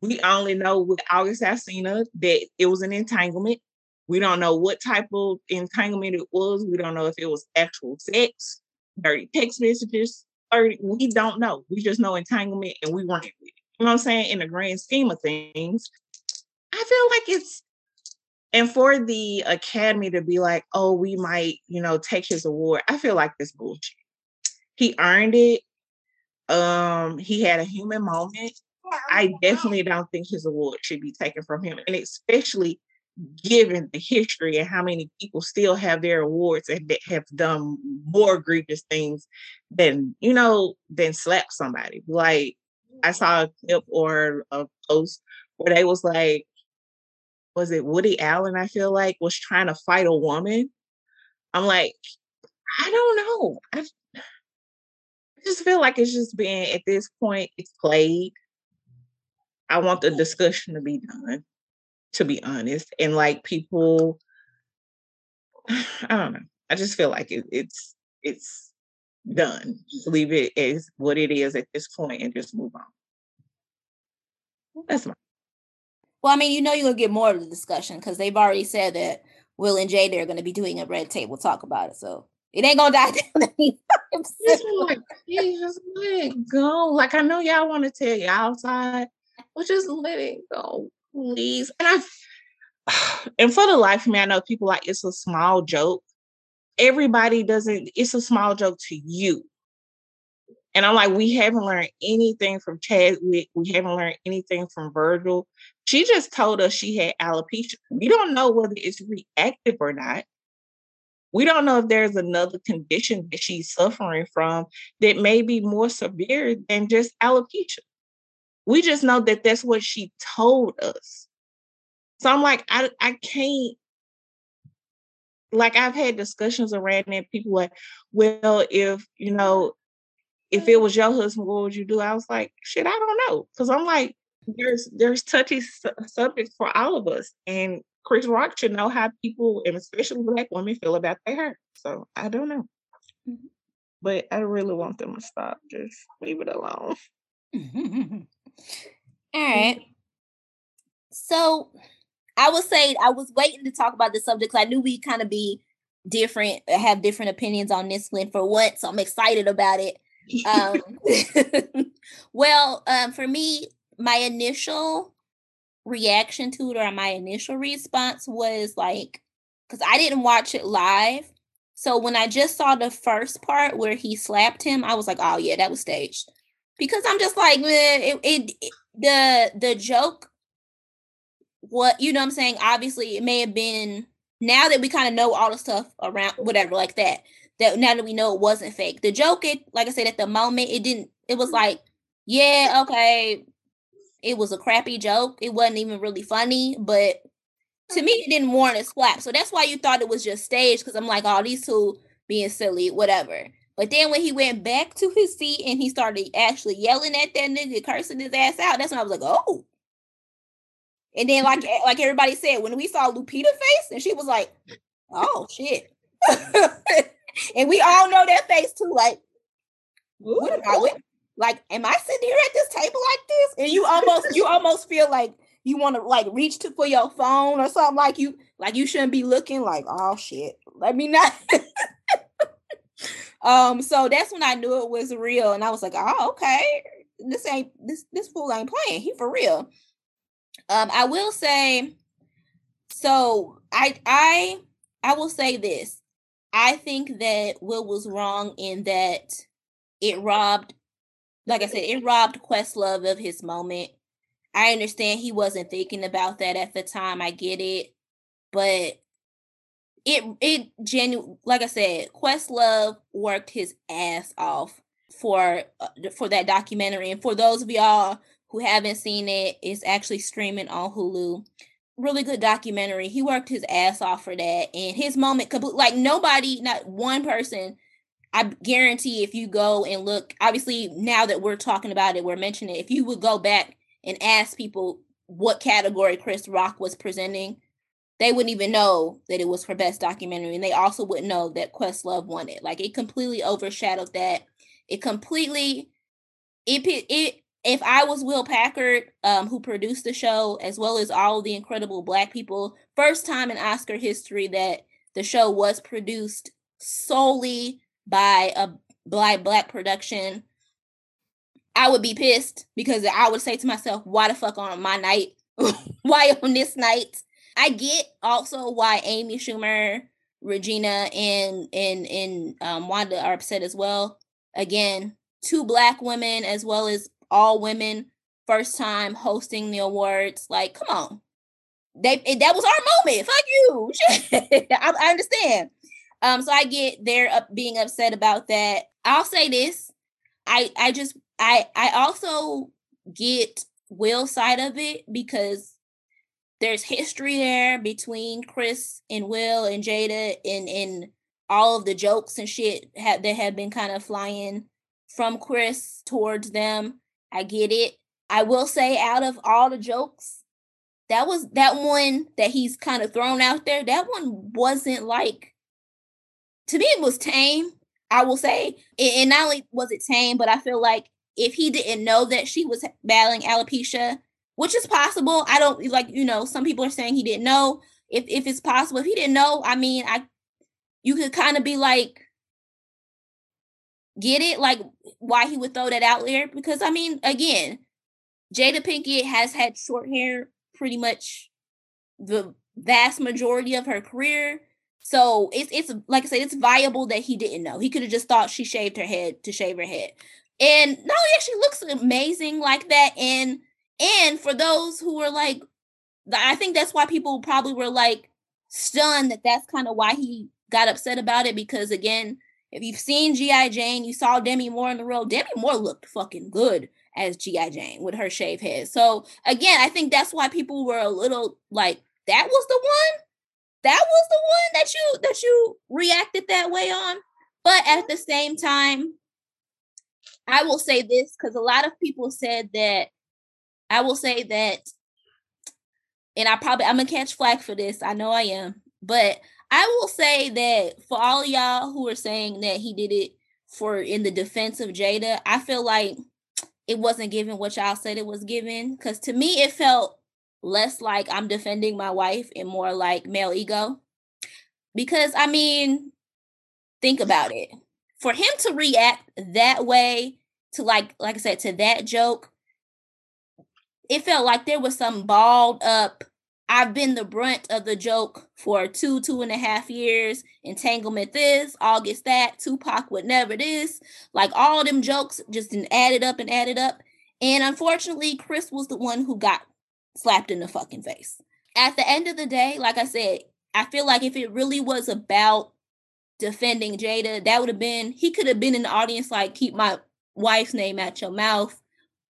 we only know with august alsina that it was an entanglement we don't know what type of entanglement it was we don't know if it was actual sex dirty text messages or we don't know. We just know entanglement and we it. You know what I'm saying? In the grand scheme of things, I feel like it's and for the academy to be like, oh, we might, you know, take his award. I feel like this bullshit. He earned it. Um, he had a human moment. I definitely don't think his award should be taken from him, and especially given the history and how many people still have their awards and that have done more egregious things than you know than slap somebody. Like I saw a clip or a post where they was like, was it Woody Allen? I feel like was trying to fight a woman. I'm like, I don't know. I just feel like it's just being at this point, it's played. I want the discussion to be done to be honest. And like people, I don't know. I just feel like it, it's it's done. Just leave it as what it is at this point and just move on. That's my. Well, I mean, you know, you're gonna get more of the discussion because they've already said that Will and Jay they're going to be doing a red table talk about it. So it ain't gonna die down just like, just let it go. Like I know y'all want to tell y'all outside, but just let it go please. And I and for the life of me, I know people like it's a small joke. Everybody doesn't, it's a small joke to you. And I'm like, we haven't learned anything from Chadwick. We haven't learned anything from Virgil. She just told us she had alopecia. We don't know whether it's reactive or not. We don't know if there's another condition that she's suffering from that may be more severe than just alopecia. We just know that that's what she told us. So I'm like, I, I can't, like, I've had discussions around that. People like, well, if, you know, if it was your husband, what would you do? I was like, shit, I don't know. Cause I'm like, there's there's touchy su- subjects for all of us. And Chris Rock should know how people, and especially black women, feel about their hair. So I don't know. Mm-hmm. But I really want them to stop. Just leave it alone. All right. So I would say I was waiting to talk about this subject because I knew we'd kind of be different, have different opinions on this one for once. So I'm excited about it. Um, well, um, for me, my initial reaction to it or my initial response was like, because I didn't watch it live. So when I just saw the first part where he slapped him, I was like, oh yeah, that was staged. Because I'm just like, it, it, it the the joke what you know what I'm saying? Obviously, it may have been now that we kind of know all the stuff around whatever like that. That now that we know it wasn't fake. The joke, it like I said at the moment, it didn't. It was like, yeah, okay, it was a crappy joke. It wasn't even really funny, but to me, it didn't warrant a slap. So that's why you thought it was just staged. Because I'm like, oh, these two being silly, whatever. But then when he went back to his seat and he started actually yelling at that nigga, cursing his ass out, that's when I was like, oh. And then like like everybody said, when we saw Lupita face, and she was like, oh shit. and we all know that face too. Like, what am I with? Like, am I sitting here at this table like this? And you almost you almost feel like you want to like reach to for your phone or something like you like you shouldn't be looking like oh shit. Let me not. um, so that's when I knew it was real, and I was like, oh okay, this ain't this this fool ain't playing. He for real. Um, I will say, so I I I will say this. I think that Will was wrong in that it robbed, like I said, it robbed Questlove of his moment. I understand he wasn't thinking about that at the time. I get it, but it it genuine like I said, Questlove worked his ass off for uh, for that documentary. And for those of y'all who haven't seen it, it's actually streaming on Hulu. Really good documentary. He worked his ass off for that, and his moment, like nobody, not one person. I guarantee if you go and look, obviously now that we're talking about it, we're mentioning it. If you would go back and ask people what category Chris Rock was presenting, they wouldn't even know that it was for best documentary, and they also wouldn't know that Questlove won it. Like it completely overshadowed that. It completely it it if I was Will Packer, um, who produced the show, as well as all the incredible Black people, first time in Oscar history that the show was produced solely by a black black production, I would be pissed because I would say to myself, "Why the fuck on my night? why on this night?" I get also why Amy Schumer, Regina, and and and um, Wanda are upset as well. Again, two black women as well as all women, first time hosting the awards. Like, come on. They that was our moment. Fuck you. I, I, understand. Um, so I get they're up being upset about that. I'll say this. I I just I I also get Will's side of it because there's history there between Chris and Will and Jada and and all of the jokes and shit have that have been kind of flying from Chris towards them. I get it. I will say, out of all the jokes, that was that one that he's kind of thrown out there. That one wasn't like to me. It was tame. I will say, and not only was it tame, but I feel like if he didn't know that she was battling alopecia, which is possible, I don't like. You know, some people are saying he didn't know. If if it's possible, if he didn't know, I mean, I you could kind of be like, get it like why he would throw that out there because i mean again jada pinkett has had short hair pretty much the vast majority of her career so it's it's like i said it's viable that he didn't know he could have just thought she shaved her head to shave her head And no, he actually looks amazing like that. And and for those who were like, I think that's why people probably were like stunned that that's kind of why he got upset about it because again, if you've seen G.I. Jane, you saw Demi Moore in the role. Demi Moore looked fucking good as G.I. Jane with her shaved head. So again, I think that's why people were a little like, that was the one? That was the one that you that you reacted that way on. But at the same time, I will say this because a lot of people said that I will say that, and I probably I'm gonna catch flack for this. I know I am, but I will say that for all y'all who are saying that he did it for in the defense of Jada, I feel like it wasn't given what y'all said it was given. Cause to me, it felt less like I'm defending my wife and more like male ego. Because I mean, think about it. For him to react that way to like, like I said, to that joke, it felt like there was some balled up I've been the brunt of the joke for two, two and a half years. Entanglement this, August that, Tupac whatever this. Like all them jokes just added up and added up. And unfortunately, Chris was the one who got slapped in the fucking face. At the end of the day, like I said, I feel like if it really was about defending Jada, that would have been, he could have been in the audience like, keep my wife's name out your mouth.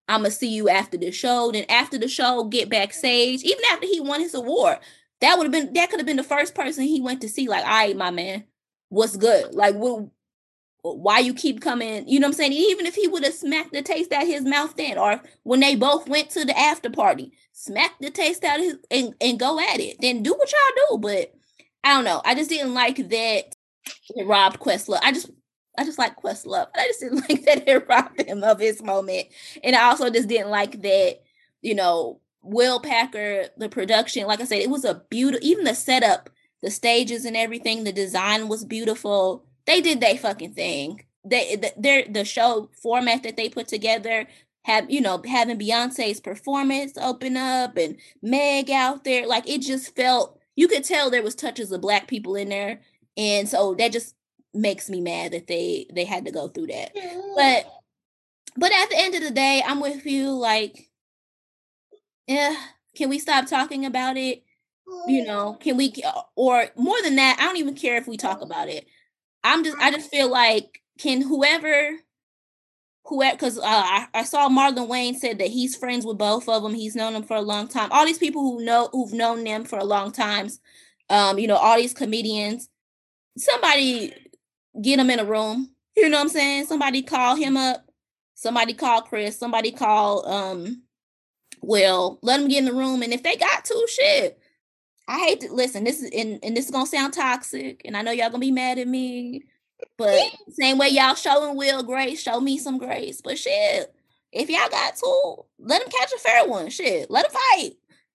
I'm gonna see you after the show. Then after the show, get backstage. Even after he won his award, that would have been that could have been the first person he went to see. Like, all right, my man, what's good? Like, what? Why you keep coming? You know what I'm saying? Even if he would have smacked the taste out of his mouth then, or when they both went to the after party, smack the taste out of his and, and go at it. Then do what y'all do. But I don't know. I just didn't like that it robbed Questlove. I just I just like Questlove. I just didn't like that it robbed him of his moment. And I also just didn't like that, you know, Will Packer, the production, like I said, it was a beautiful, even the setup, the stages and everything, the design was beautiful. They did their fucking thing. They, the, their, the show format that they put together, have you know having Beyonce's performance open up and Meg out there, like it just felt you could tell there was touches of black people in there, and so that just makes me mad that they they had to go through that. But but at the end of the day, I'm with you. Like, yeah, can we stop talking about it? You know, can we or more than that? I don't even care if we talk about it. I'm just I just feel like can whoever whoever because uh, I, I saw Marlon Wayans said that he's friends with both of them. He's known them for a long time. All these people who know who've known them for a long times, um, you know, all these comedians. Somebody get him in a room. You know what I'm saying? Somebody call him up. Somebody call Chris. Somebody call um well, let them get in the room. And if they got to, shit. I hate to listen. This is and, and this is gonna sound toxic, and I know y'all gonna be mad at me. But same way y'all showing Will grace, show me some grace. But shit, if y'all got two, let them catch a fair one. Shit, let them fight.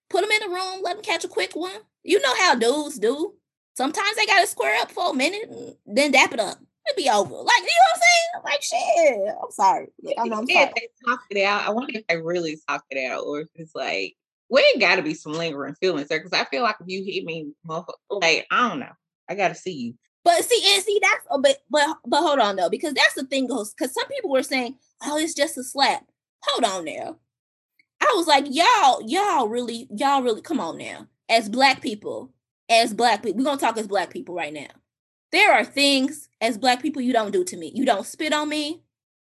Put them in the room. Let them catch a quick one. You know how dudes do. Sometimes they gotta square up for a minute, and then dap it up. It'd be over. Like, you know what I'm saying? Like, shit. I'm sorry. I know I'm sorry. If they talk it out, I wonder if they really talk it out, or if it's like, well, it got to be some lingering feelings there. Because I feel like if you hit me, oh. like, I don't know, I got to see you. But see, and see, that's oh, a bit, but but hold on though, because that's the thing goes. Because some people were saying, "Oh, it's just a slap." Hold on now. I was like, y'all, y'all really, y'all really, come on now. As black people, as black people, we're gonna talk as black people right now. There are things as black people you don't do to me. You don't spit on me,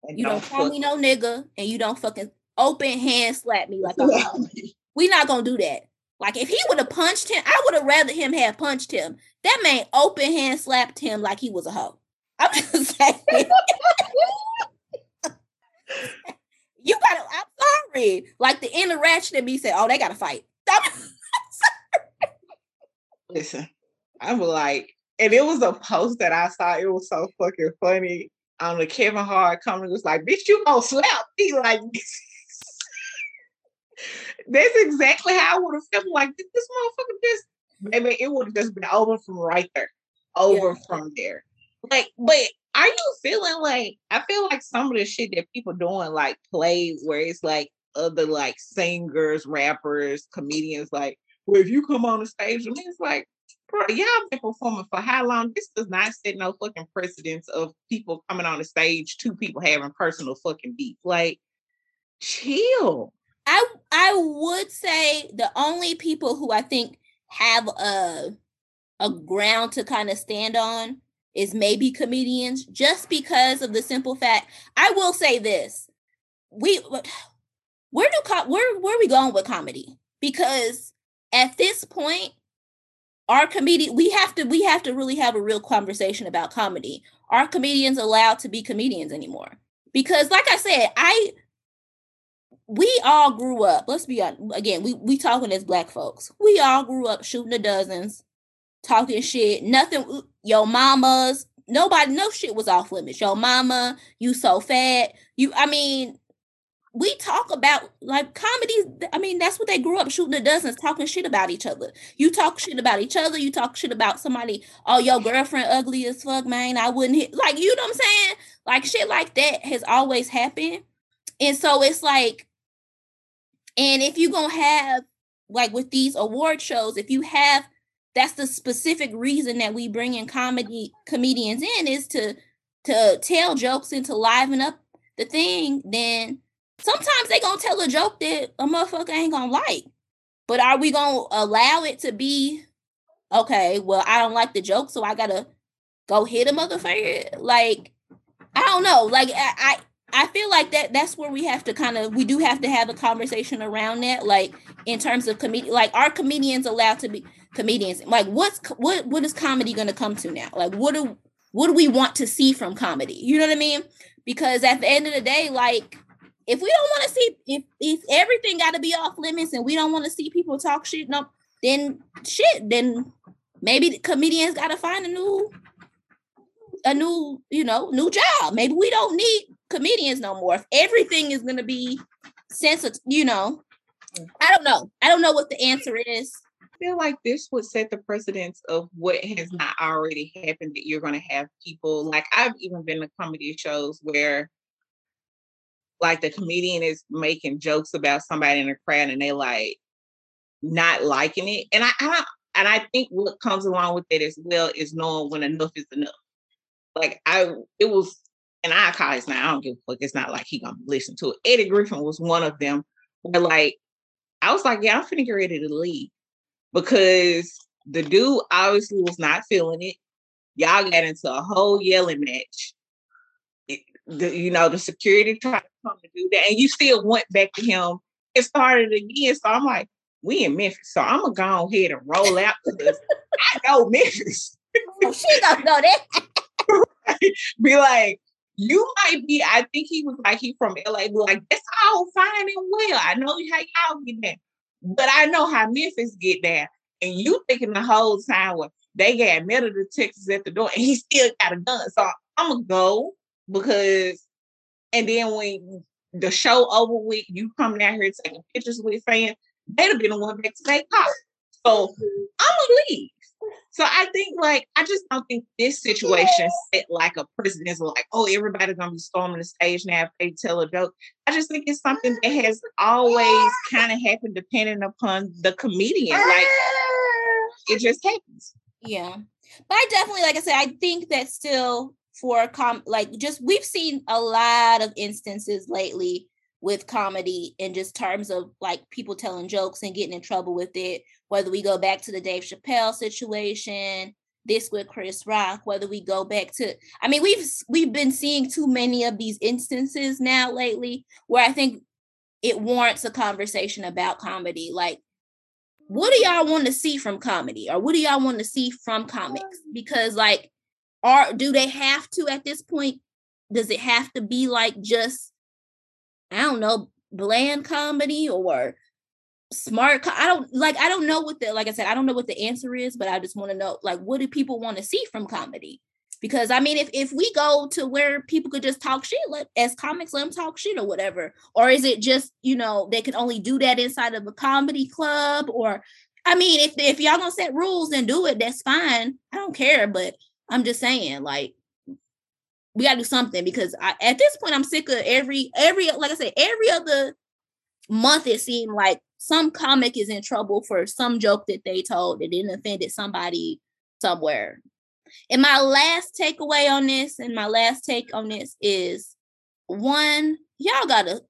and you don't, don't call me no nigga, and you don't fucking open hand slap me like I'm We not gonna do that. Like if he would have punched him, I would have rather him have punched him. That man open hand slapped him like he was a hoe. I'm just saying. you gotta, I'm sorry. Like the interaction that me said, oh, they gotta fight. Listen, I'm like, and it was a post that I saw. It was so fucking funny. On the Kevin Hart coming was like, bitch, you gonna slap me like That's exactly how I would have felt like this motherfucker just mm-hmm. maybe it would have just been over from right there. Over yeah. from there. Like, but are you feeling like I feel like some of the shit that people doing like play where it's like other like singers, rappers, comedians, like, well, if you come on the stage with me, it's like, bro, y'all been performing for how long? This does not set no fucking precedence of people coming on the stage, two people having personal fucking beef. Like, chill. I I would say the only people who I think have a a ground to kind of stand on is maybe comedians, just because of the simple fact. I will say this: we where do where where are we going with comedy? Because at this point, our comedian we have to we have to really have a real conversation about comedy. Are comedians allowed to be comedians anymore? Because, like I said, I we all grew up. Let's be honest. Again, we we talking as black folks. We all grew up shooting the dozens, talking shit. Nothing. Your mamas. Nobody. No shit was off limits. Your mama. You so fat. You. I mean, we talk about like comedies. I mean, that's what they grew up shooting the dozens, talking shit about each other. You talk shit about each other. You talk shit about somebody. Oh, your girlfriend ugly as fuck, man. I wouldn't hit like you know what I'm saying. Like shit like that has always happened, and so it's like, and if you're gonna have like with these award shows, if you have that's the specific reason that we bring in comedy comedians in is to to tell jokes and to liven up the thing, then sometimes they gonna tell a joke that a motherfucker ain't gonna like. But are we gonna allow it to be okay? Well, I don't like the joke, so I gotta go hit a motherfucker. Like, I don't know. Like, I, I feel like that that's where we have to kind of we do have to have a conversation around that like in terms of comedy like are comedians allowed to be comedians? Like what's what what is comedy going to come to now? Like what do what do we want to see from comedy? You know what i mean? Because at the end of the day like if we don't want to see if if everything got to be off limits and we don't want to see people talk shit, no, then shit, then maybe the comedians got to find a new a new you know new job. Maybe we don't need comedians no more. If everything is gonna be sensitive, you know, mm. I don't know. I don't know what the answer is. I feel like this would set the precedence of what has not already happened that you're going to have people like I've even been to comedy shows where like the comedian is making jokes about somebody in the crowd and they like not liking it. And I, I and I think what comes along with it as well is knowing when enough is enough. Like I it was and I call his now, I don't give a fuck. It's not like he gonna listen to it. Eddie Griffin was one of them where like I was like, yeah, I'm finna get ready to leave because the dude obviously was not feeling it. Y'all got into a whole yelling match the you know the security tried to come to do that, and you still went back to him. It started again, so I'm like, we in Memphis, so I'm gonna go ahead and roll out because I know Memphis. oh, she don't know that. Be like, you might be. I think he was like he from LA. Be like, that's all fine and well. I know how y'all get there, but I know how Memphis get there. And you thinking the whole time, well, they got metal detectors at the door, and he still got a gun. So I'm gonna go because and then when the show over with, you coming out here taking pictures with fans, they'd have been the one back to. So I'm gonna leave. So I think like I just don't think this situation set like a precedence like, oh, everybody's gonna be storming the stage now if they tell a joke. I just think it's something that has always kind of happened depending upon the comedian. Like it just happens. Yeah. But I definitely, like I said, I think that still for com like just we've seen a lot of instances lately with comedy in just terms of like people telling jokes and getting in trouble with it whether we go back to the Dave Chappelle situation this with Chris Rock whether we go back to I mean we've we've been seeing too many of these instances now lately where I think it warrants a conversation about comedy like what do y'all want to see from comedy or what do y'all want to see from comics um because like are do they have to at this point? Does it have to be like just, I don't know, bland comedy or smart? Co- I don't like, I don't know what the, like I said, I don't know what the answer is, but I just want to know, like, what do people want to see from comedy? Because I mean, if if we go to where people could just talk shit, let as comics let them talk shit or whatever, or is it just you know they can only do that inside of a comedy club? Or I mean, if if y'all gonna set rules and do it, that's fine. I don't care, but I'm just saying, like, we gotta do something because I, at this point I'm sick of every every like I said every other month it seemed like some comic is in trouble for some joke that they told that didn't offended somebody somewhere. And my last takeaway on this, and my last take on this is one, y'all gotta,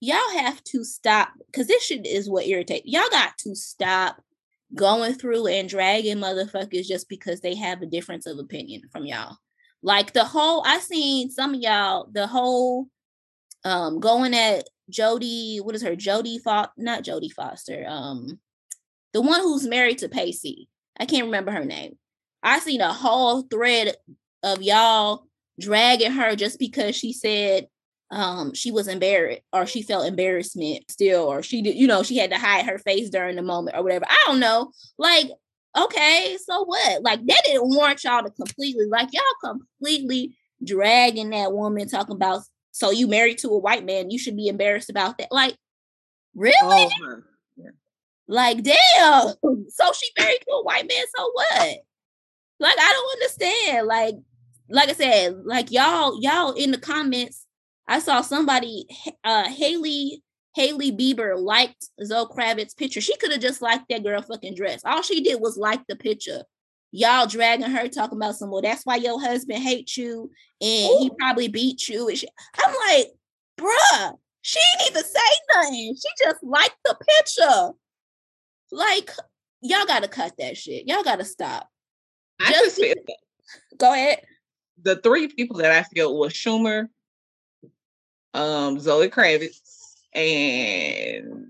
y'all have to stop because this shit is what irritates. Y'all got to stop going through and dragging motherfuckers just because they have a difference of opinion from y'all. Like the whole, I seen some of y'all, the whole um going at Jody, what is her? Jodie Foster, not Jodie Foster. Um, the one who's married to Pacey. I can't remember her name. I seen a whole thread of y'all dragging her just because she said um she was embarrassed or she felt embarrassment still or she did you know she had to hide her face during the moment or whatever i don't know like okay so what like that didn't warrant y'all to completely like y'all completely dragging that woman talking about so you married to a white man, you should be embarrassed about that. Like, really? Oh, yeah. Like, damn. So she married to a white man. So what? Like, I don't understand. Like, like I said, like y'all, y'all in the comments, I saw somebody, uh, Hailey, Hailey Bieber liked Zoe Kravitz picture. She could have just liked that girl fucking dress. All she did was like the picture. Y'all dragging her talking about some well that's why your husband hates you and Ooh. he probably beat you she, i'm like bruh she didn't even say nothing. She just liked the picture. Like y'all gotta cut that shit. Y'all gotta stop. I just feel go ahead. The three people that i feel was schumer um zoe kravitz and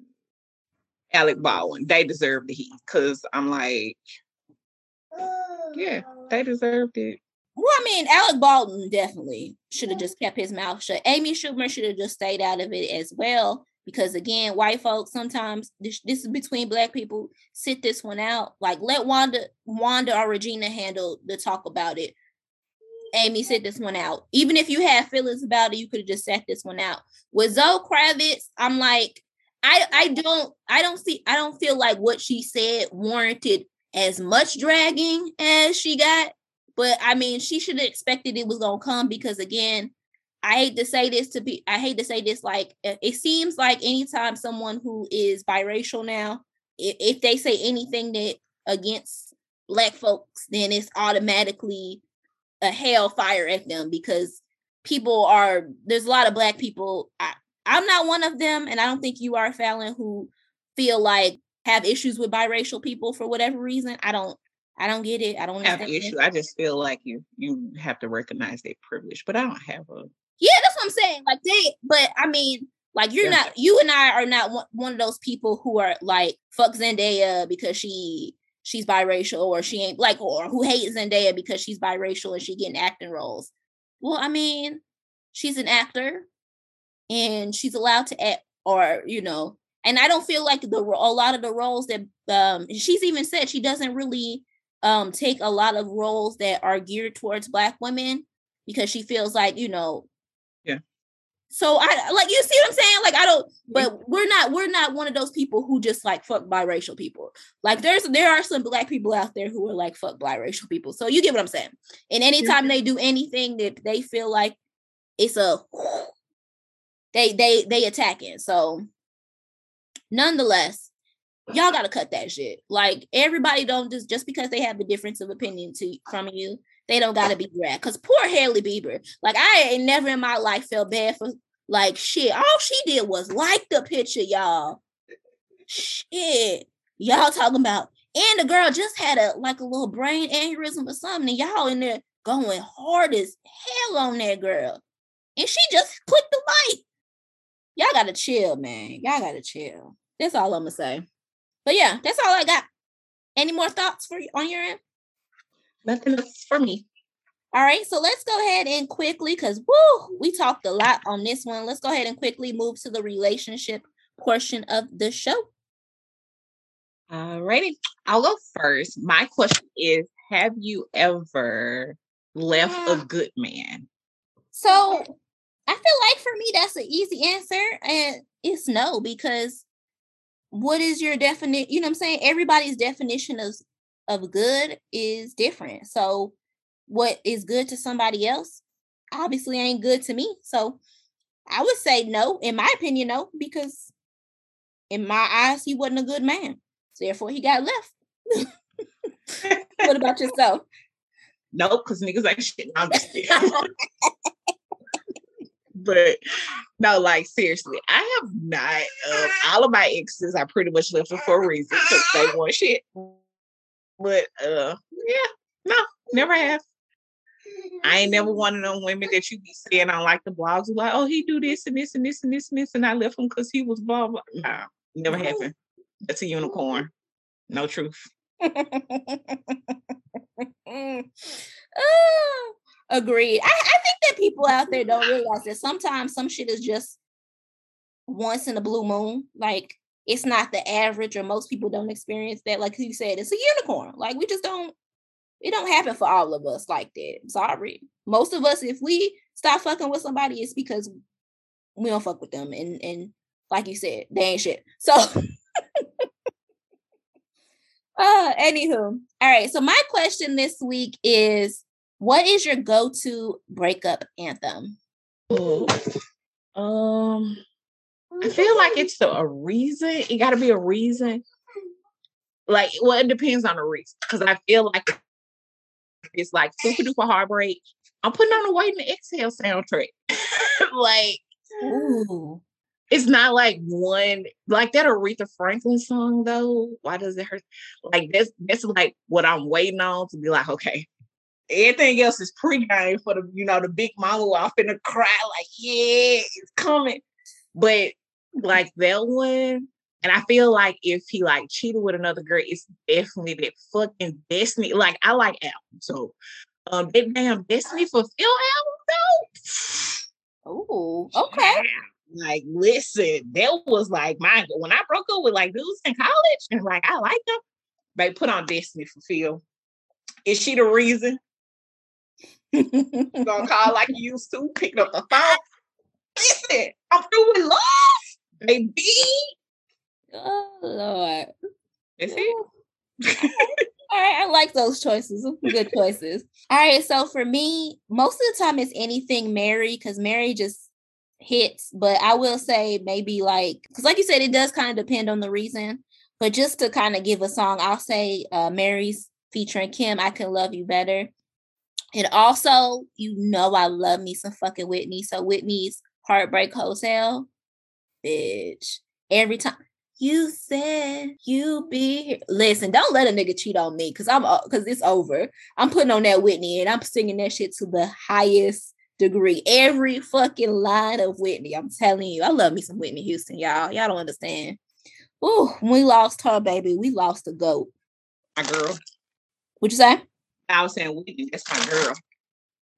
alec baldwin they deserve the heat because i'm like yeah, they oh. deserved it. Well, I mean, Alec Baldwin definitely should have just kept his mouth shut. Amy Schumer should have just stayed out of it as well. Because again, white folks sometimes this, this is between black people. Sit this one out. Like let Wanda, Wanda or Regina handle the talk about it. Amy sit this one out. Even if you had feelings about it, you could have just sat this one out. With Zoe Kravitz, I'm like, I I don't I don't see I don't feel like what she said warranted as much dragging as she got. But I mean, she should have expected it was gonna come because again, I hate to say this to be I hate to say this, like it seems like anytime someone who is biracial now, if, if they say anything that against black folks, then it's automatically a hellfire at them because people are there's a lot of black people. I, I'm not one of them, and I don't think you are, Fallon, who feel like have issues with biracial people for whatever reason. I don't I don't get it. I don't have issue. I just feel like you you have to recognize their privilege, but I don't have a Yeah, that's what I'm saying. Like they but I mean like you're yeah. not you and I are not one, one of those people who are like fuck Zendaya because she she's biracial or she ain't like or who hate Zendaya because she's biracial and she getting acting roles. Well, I mean, she's an actor and she's allowed to act or you know and I don't feel like the a lot of the roles that um she's even said she doesn't really um take a lot of roles that are geared towards black women because she feels like you know so I like you see what I'm saying? Like I don't but mm-hmm. we're not we're not one of those people who just like fuck biracial people. Like there's there are some black people out there who are like fuck biracial people. So you get what I'm saying? And anytime yeah. they do anything that they feel like it's a they they they attacking. So nonetheless, y'all gotta cut that shit. Like everybody don't just just because they have a difference of opinion to from you, they don't gotta be dragged. Cause poor Hailey Bieber, like I ain't never in my life felt bad for like shit. All she did was like the picture, y'all. Shit, y'all talking about, and the girl just had a like a little brain aneurysm or something. And y'all in there going hard as hell on that girl, and she just clicked the like y'all gotta chill, man. Y'all gotta chill. That's all I'm gonna say. But yeah, that's all I got. Any more thoughts for you on your end? Nothing else for me. All right, so let's go ahead and quickly, because woo, we talked a lot on this one. Let's go ahead and quickly move to the relationship portion of the show. All righty, I'll go first. My question is Have you ever left a good man? So I feel like for me, that's an easy answer. And it's no, because what is your definition? You know what I'm saying? Everybody's definition of of good is different. So what is good to somebody else obviously ain't good to me. So I would say no, in my opinion, no, because in my eyes, he wasn't a good man. So therefore, he got left. what about yourself? Nope, because niggas ain't shit. No, I'm just but no, like seriously, I have not. Um, all of my exes, I pretty much left them for a reason because they want shit. But uh, yeah, no, never have. I ain't never one of them women that you be seeing on like the blogs, like, oh, he do this and this and this and this and this, and I left him because he was blah blah. Nah, never happened. That's a unicorn. No truth. oh, agreed. I, I think that people out there don't realize that sometimes some shit is just once in a blue moon. Like it's not the average, or most people don't experience that. Like you said, it's a unicorn. Like we just don't. It don't happen for all of us like that. Sorry. Most of us, if we stop fucking with somebody, it's because we don't fuck with them. And and like you said, they ain't shit. So uh anywho. All right. So my question this week is what is your go-to breakup anthem? Ooh. Um I feel like it's a, a reason. It got to be a reason. Like, well, it depends on the reason. Because I feel like it's like super duper heartbreak. I'm putting on the Waiting to Exhale soundtrack. like, Ooh. it's not like one like that Aretha Franklin song though. Why does it hurt? Like this, this is like what I'm waiting on to be like, okay. Everything else is pre-game for the, you know, the big mama off in the cry, like, yeah, it's coming. But like that one, and I feel like if he like cheated with another girl, it's definitely that fucking destiny. Like I like albums, so um, that damn Destiny Fulfilled album though. Oh, Okay. Yeah. Like, listen, that was like my when I broke up with like dudes in college, and like I like them. They put on Destiny Fulfilled. Is she the reason? gonna call like you used to, picking up the phone. Listen, I'm through with love, baby. Oh Lord. Is he? All right, I like those choices. Good choices. All right, so for me, most of the time it's anything Mary because Mary just hits. But I will say maybe like because, like you said, it does kind of depend on the reason. But just to kind of give a song, I'll say uh, Mary's featuring Kim. I can love you better. And also, you know, I love me some fucking Whitney. So Whitney's Heartbreak Hotel, bitch. Every time you said you be here. Listen, don't let a nigga cheat on me because I'm uh, because it's over. I'm putting on that Whitney and I'm singing that shit to the highest degree. Every fucking line of Whitney. I'm telling you, I love me some Whitney Houston, y'all. Y'all don't understand. Ooh, we lost her, baby, we lost a goat. My girl. What'd you say? I was saying Whitney, that's my girl.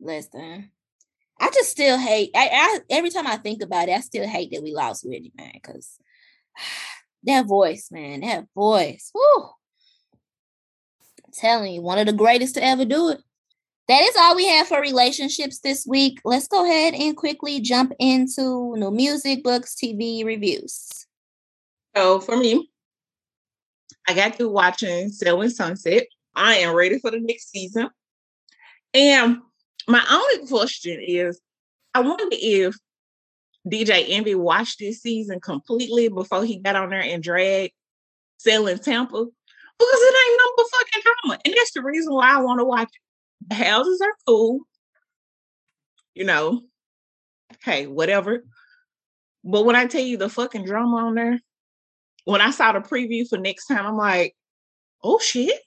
Listen. I just still hate I, I every time I think about it, I still hate that we lost Whitney, man, because that voice, man, that voice. Woo. I'm telling you, one of the greatest to ever do it. That is all we have for relationships this week. Let's go ahead and quickly jump into new music, books, TV reviews. So for me, I got through watching Selling Sunset. I am ready for the next season. And my only question is I wonder if DJ Envy watched this season completely before he got on there and dragged selling Tampa because it ain't no fucking drama. And that's the reason why I want to watch. The houses are cool. You know, hey, whatever. But when I tell you the fucking drama on there, when I saw the preview for next time, I'm like, oh shit,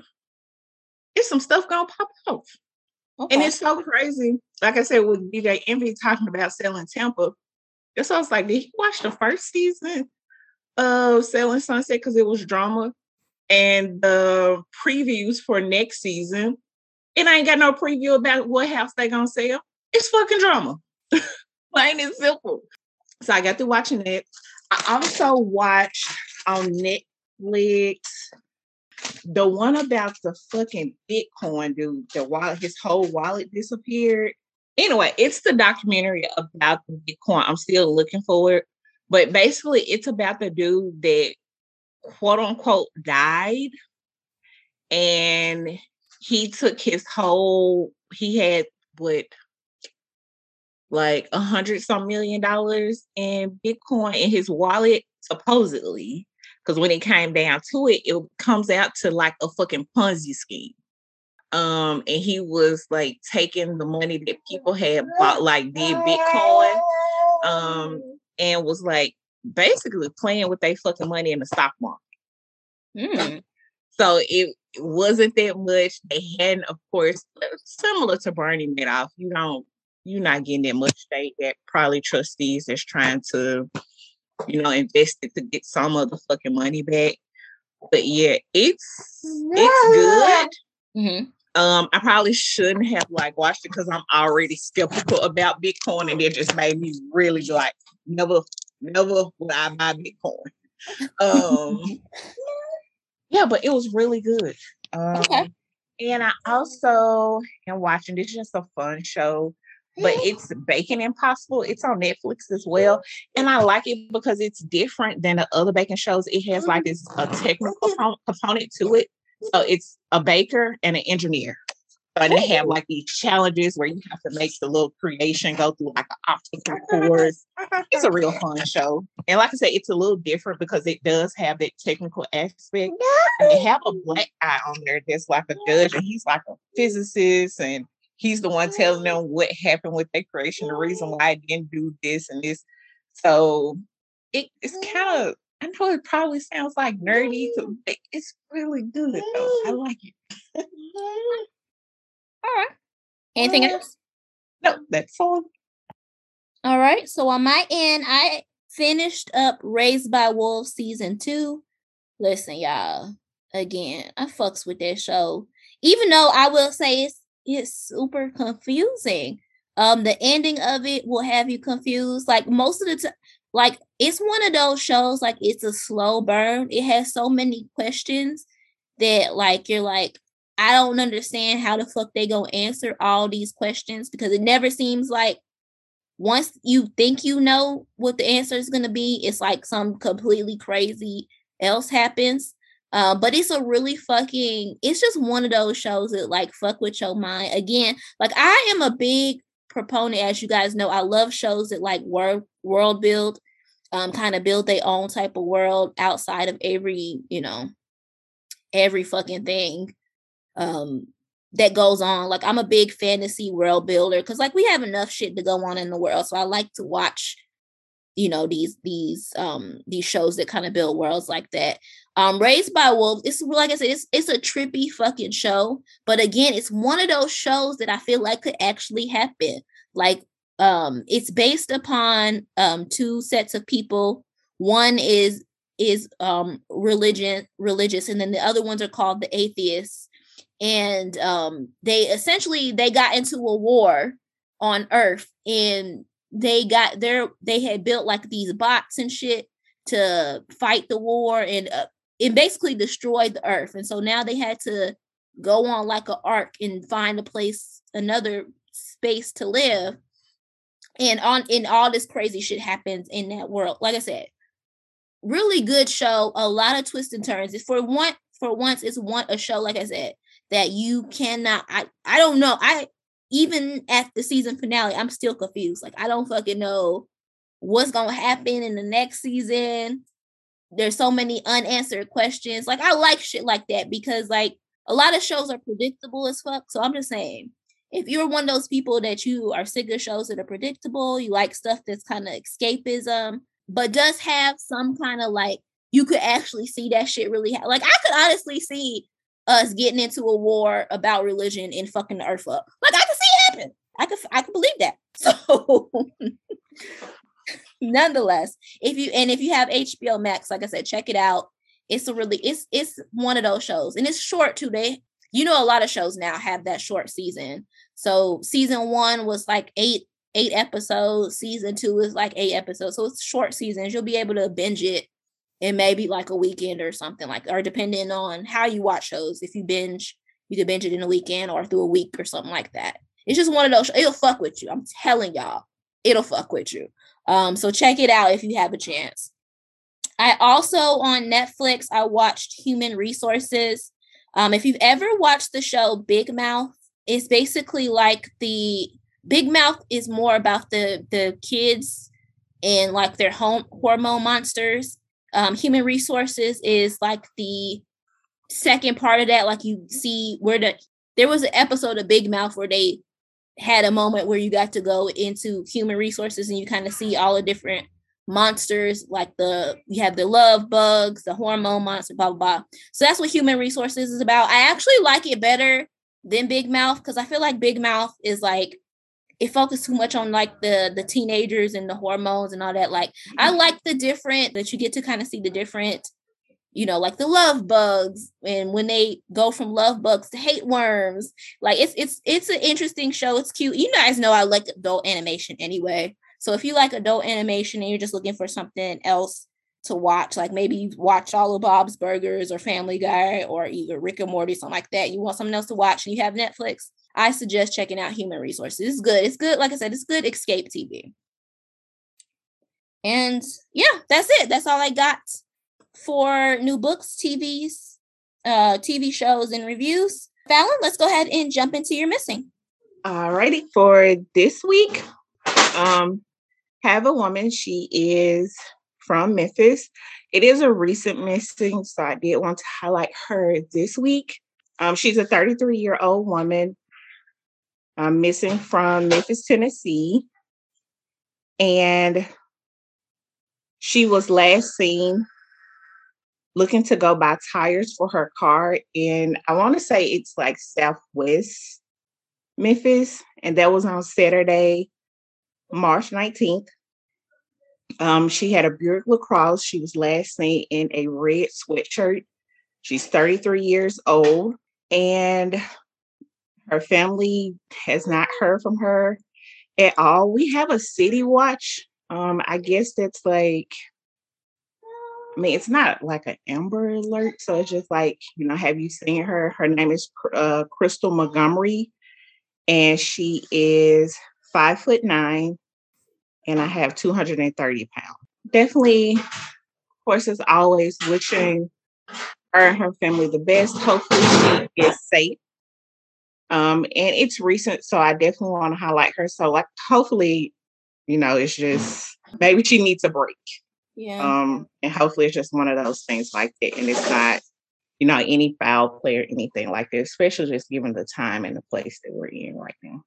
it's some stuff gonna pop off. Okay. And it's so crazy. Like I said, with DJ Envy talking about selling Tampa, that's why I was like, did he watch the first season of Selling Sunset because it was drama? And the previews for next season, and I ain't got no preview about what house they gonna sell. It's fucking drama. Plain and simple. So I got through watching it. I also watched on Netflix the one about the fucking Bitcoin dude, the wallet, his whole wallet disappeared. Anyway, it's the documentary about the Bitcoin. I'm still looking for. But basically, it's about the dude that quote unquote died. And he took his whole, he had what, like a hundred some million dollars in Bitcoin in his wallet, supposedly. Because when it came down to it, it comes out to like a fucking Ponzi scheme. Um, and he was like taking the money that people had bought, like did Bitcoin, um, and was like basically playing with their fucking money in the stock market. Mm. So it wasn't that much. They hadn't, of course, similar to Bernie Madoff. You don't, you're not getting that much. They that probably trustees that's trying to, you know, invested to get some of the fucking money back. But yeah, it's it's good. hmm Um, I probably shouldn't have like watched it because I'm already skeptical about Bitcoin, and it just made me really like never, never would I buy Bitcoin. Um, yeah, but it was really good. Um, Okay. And I also am watching. It's just a fun show, but it's Baking Impossible. It's on Netflix as well, and I like it because it's different than the other baking shows. It has like this a technical compo- component to it. So it's a baker and an engineer. So they have like these challenges where you have to make the little creation go through like an obstacle course. It's a real fun show. And like I said, it's a little different because it does have that technical aspect. And they have a black guy on there that's like a judge, and he's like a physicist, and he's the one telling them what happened with their creation, the reason why I didn't do this and this. So it, it's kind of I know it probably sounds like nerdy, but it's really good though. I like it. All right. Anything else? No, that's all. All right. So on my end, I finished up Raised by Wolves season two. Listen, y'all. Again, I fucks with that show. Even though I will say it's it's super confusing. Um, the ending of it will have you confused. Like most of the time, like it's one of those shows. Like it's a slow burn. It has so many questions that like you're like, I don't understand how the fuck they gonna answer all these questions because it never seems like once you think you know what the answer is to be, it's like some completely crazy else happens. Uh, but it's a really fucking, it's just one of those shows that like fuck with your mind. Again, like I am a big proponent, as you guys know, I love shows that like world world build, um, kind of build their own type of world outside of every, you know, every fucking thing um that goes on. Like I'm a big fantasy world builder because like we have enough shit to go on in the world. So I like to watch, you know, these these um these shows that kind of build worlds like that. Um Raised by Wolves, it's like I said, it's it's a trippy fucking show. But again, it's one of those shows that I feel like could actually happen. Like um it's based upon um two sets of people. One is is um religion religious and then the other ones are called the atheists and um they essentially they got into a war on earth and they got their they had built like these bots and shit to fight the war and uh, it basically destroyed the earth. And so now they had to go on like an arc and find a place another space to live. And on and all this crazy shit happens in that world. Like i said really good show a lot of twists and turns. It's for one for once it's one a show like i said that you cannot I I don't know. I even at the season finale, I'm still confused. Like I don't fucking know what's gonna happen in the next season. There's so many unanswered questions. Like I like shit like that because like a lot of shows are predictable as fuck. So I'm just saying, if you're one of those people that you are sick of shows that are predictable, you like stuff that's kind of escapism, but does have some kind of like you could actually see that shit really ha- like I could honestly see us getting into a war about religion and fucking the earth up. Like I can see it happen. I could I could believe that. So nonetheless, if you and if you have HBO Max, like I said, check it out. It's a really it's it's one of those shows. And it's short too. They you know a lot of shows now have that short season. So season one was like eight eight episodes. Season two is like eight episodes. So it's short seasons. You'll be able to binge it in maybe like a weekend or something like or depending on how you watch shows if you binge you can binge it in a weekend or through a week or something like that. It's just one of those it'll fuck with you i'm telling y'all it'll fuck with you. Um so check it out if you have a chance. I also on netflix i watched human resources. Um if you've ever watched the show big mouth it's basically like the big mouth is more about the the kids and like their home hormone monsters Um, human resources is like the second part of that. Like you see where the there was an episode of Big Mouth where they had a moment where you got to go into human resources and you kind of see all the different monsters like the you have the love bugs the hormone monster blah blah blah so that's what human resources is about i actually like it better than big mouth because i feel like big mouth is like it focused too much on like the the teenagers and the hormones and all that like i mm-hmm. like the different that you get to kind of see the different you know like the love bugs and when they go from love bugs to hate worms like it's it's it's an interesting show it's cute you guys know i like adult animation anyway so if you like adult animation and you're just looking for something else to watch, like maybe you watch all of Bob's Burgers or Family Guy or either Rick and Morty, something like that, you want something else to watch and you have Netflix, I suggest checking out Human Resources. It's good. It's good. Like I said, it's good escape TV. And yeah, that's it. That's all I got for new books, TVs, uh, TV shows, and reviews. Fallon, let's go ahead and jump into your missing. All righty. For this week, um, have a woman. She is from Memphis. It is a recent missing, so I did want to highlight her this week. Um, she's a 33 year old woman um, missing from Memphis, Tennessee. And she was last seen looking to go buy tires for her car. And I want to say it's like Southwest Memphis. And that was on Saturday, March 19th. Um, she had a Buick LaCrosse. She was last seen in a red sweatshirt. She's 33 years old, and her family has not heard from her at all. We have a city watch. Um, I guess that's like, I mean, it's not like an Amber Alert, so it's just like, you know, have you seen her? Her name is uh, Crystal Montgomery, and she is five foot nine, and I have 230 pounds. Definitely, of course, as always, wishing her and her family the best. Hopefully, she is safe. Um, and it's recent, so I definitely want to highlight her. So, like, hopefully, you know, it's just maybe she needs a break. Yeah. Um, and hopefully, it's just one of those things like that, and it's not, you know, any foul play or anything like that. Especially just given the time and the place that we're in right now.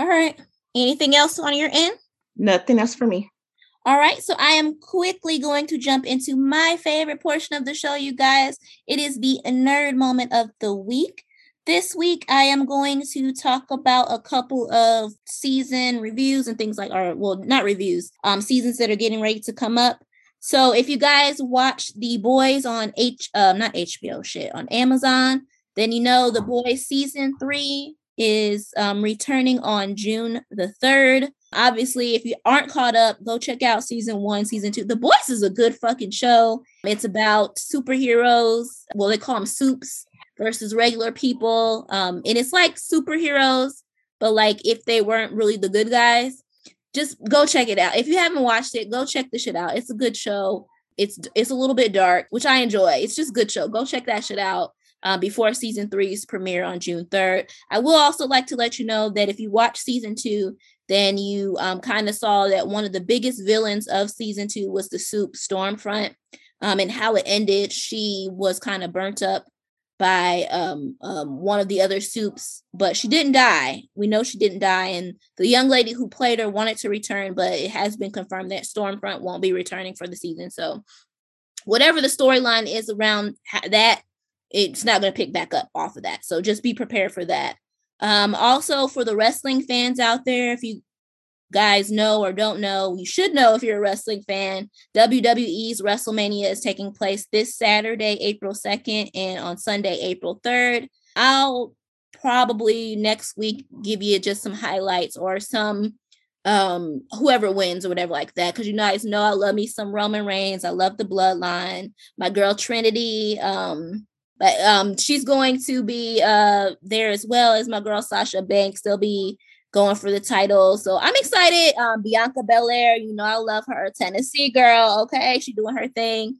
All right. Anything else on your end? Nothing else for me. All right, so I am quickly going to jump into my favorite portion of the show, you guys. It is the nerd moment of the week. This week, I am going to talk about a couple of season reviews and things like, or well, not reviews, um, seasons that are getting ready to come up. So if you guys watch The Boys on H, um, not HBO, shit, on Amazon, then you know The Boys season three is um, returning on June the 3rd. Obviously, if you aren't caught up, go check out season one, season two. The Boys is a good fucking show. It's about superheroes. Well, they call them supes versus regular people. Um, and it's like superheroes, but like if they weren't really the good guys, just go check it out. If you haven't watched it, go check the shit out. It's a good show. It's it's a little bit dark, which I enjoy. It's just good show. Go check that shit out. Uh, before season three's premiere on June 3rd. I will also like to let you know that if you watch season two, then you um, kind of saw that one of the biggest villains of season two was the supe Stormfront. Um, and how it ended, she was kind of burnt up by um, um, one of the other supes, but she didn't die. We know she didn't die, and the young lady who played her wanted to return, but it has been confirmed that Stormfront won't be returning for the season. So, whatever the storyline is around that, it's not going to pick back up off of that. So just be prepared for that. Um, also, for the wrestling fans out there, if you guys know or don't know, you should know if you're a wrestling fan. WWE's WrestleMania is taking place this Saturday, April 2nd, and on Sunday, April 3rd. I'll probably next week give you just some highlights or some um whoever wins or whatever like that because you guys know i love me some roman reigns i love the bloodline my girl trinity um but um, she's going to be uh, there as well as my girl Sasha Banks. They'll be going for the title. So I'm excited. Um, Bianca Belair, you know, I love her. Tennessee girl. Okay, she's doing her thing.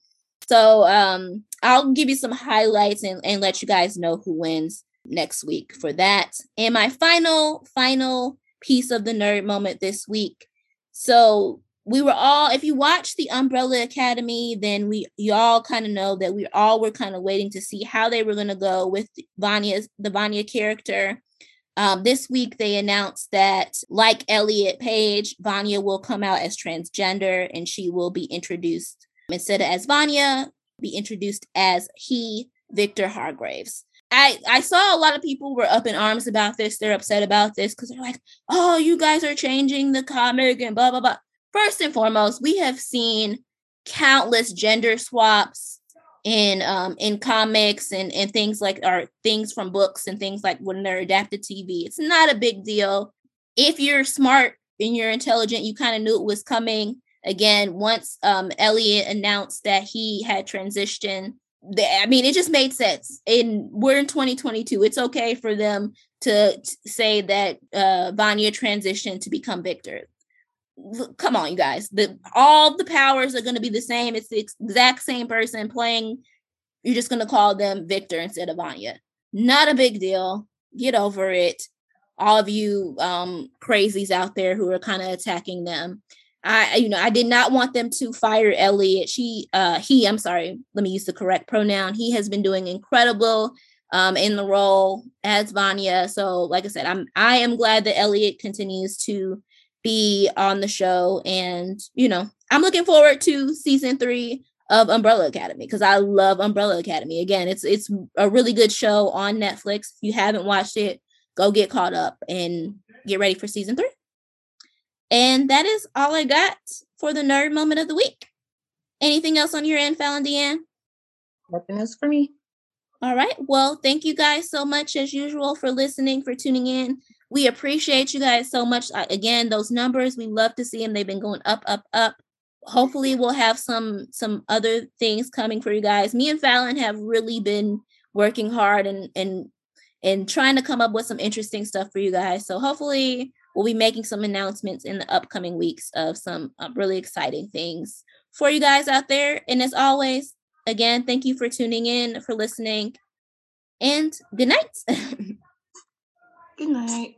So um, I'll give you some highlights and, and let you guys know who wins next week for that. And my final, final piece of the nerd moment this week. So we were all if you watch the umbrella academy then we y'all kind of know that we all were kind of waiting to see how they were going to go with vanya's the vanya character um, this week they announced that like elliot page vanya will come out as transgender and she will be introduced instead of as vanya be introduced as he victor hargreeves I, I saw a lot of people were up in arms about this. They're upset about this because they're like, oh, you guys are changing the comic and blah, blah, blah first and foremost, we have seen countless gender swaps in um in comics and and things like or things from books and things like when they're adapted TV. It's not a big deal. If you're smart and you're intelligent, you kind of knew it was coming. Again, once um Elliot announced that he had transitioned, I mean, it just made sense. And we're in 2022. It's okay for them to, to say that uh Vanya transitioned to become Victor come on, you guys. The all the powers are going to be the same. It's the exact same person playing. You're just going to call them Victor instead of Vanya. Not a big deal. Get over it. All of you um crazies out there who are kind of attacking them. I you know, I did not want them to fire Elliot. She uh he, I'm sorry, let me use the correct pronoun. He has been doing incredible um in the role as Vanya. So like I said, I'm I am glad that Elliot continues to be on the show. And, you know, I'm looking forward to season three of Umbrella Academy because I love Umbrella Academy. Again, it's it's a really good show on Netflix. If you haven't watched it, go get caught up and get ready for season three. And that is all I got for the nerd moment of the week. Anything else on your end, Fallon Deanne? Nothing else for me. All right. Well, thank you guys so much as usual for listening, for tuning in. We appreciate you guys so much. Again, those numbers, we love to see them. They've been going up, up, up. Hopefully, we'll have some some other things coming for you guys. Me and Fallon have really been working hard and and and trying to come up with some interesting stuff for you guys. So hopefully, we'll be making some announcements in the upcoming weeks of some uh, really exciting things for you guys out there. And as always, again, thank you for tuning in, for listening, and good night. good night.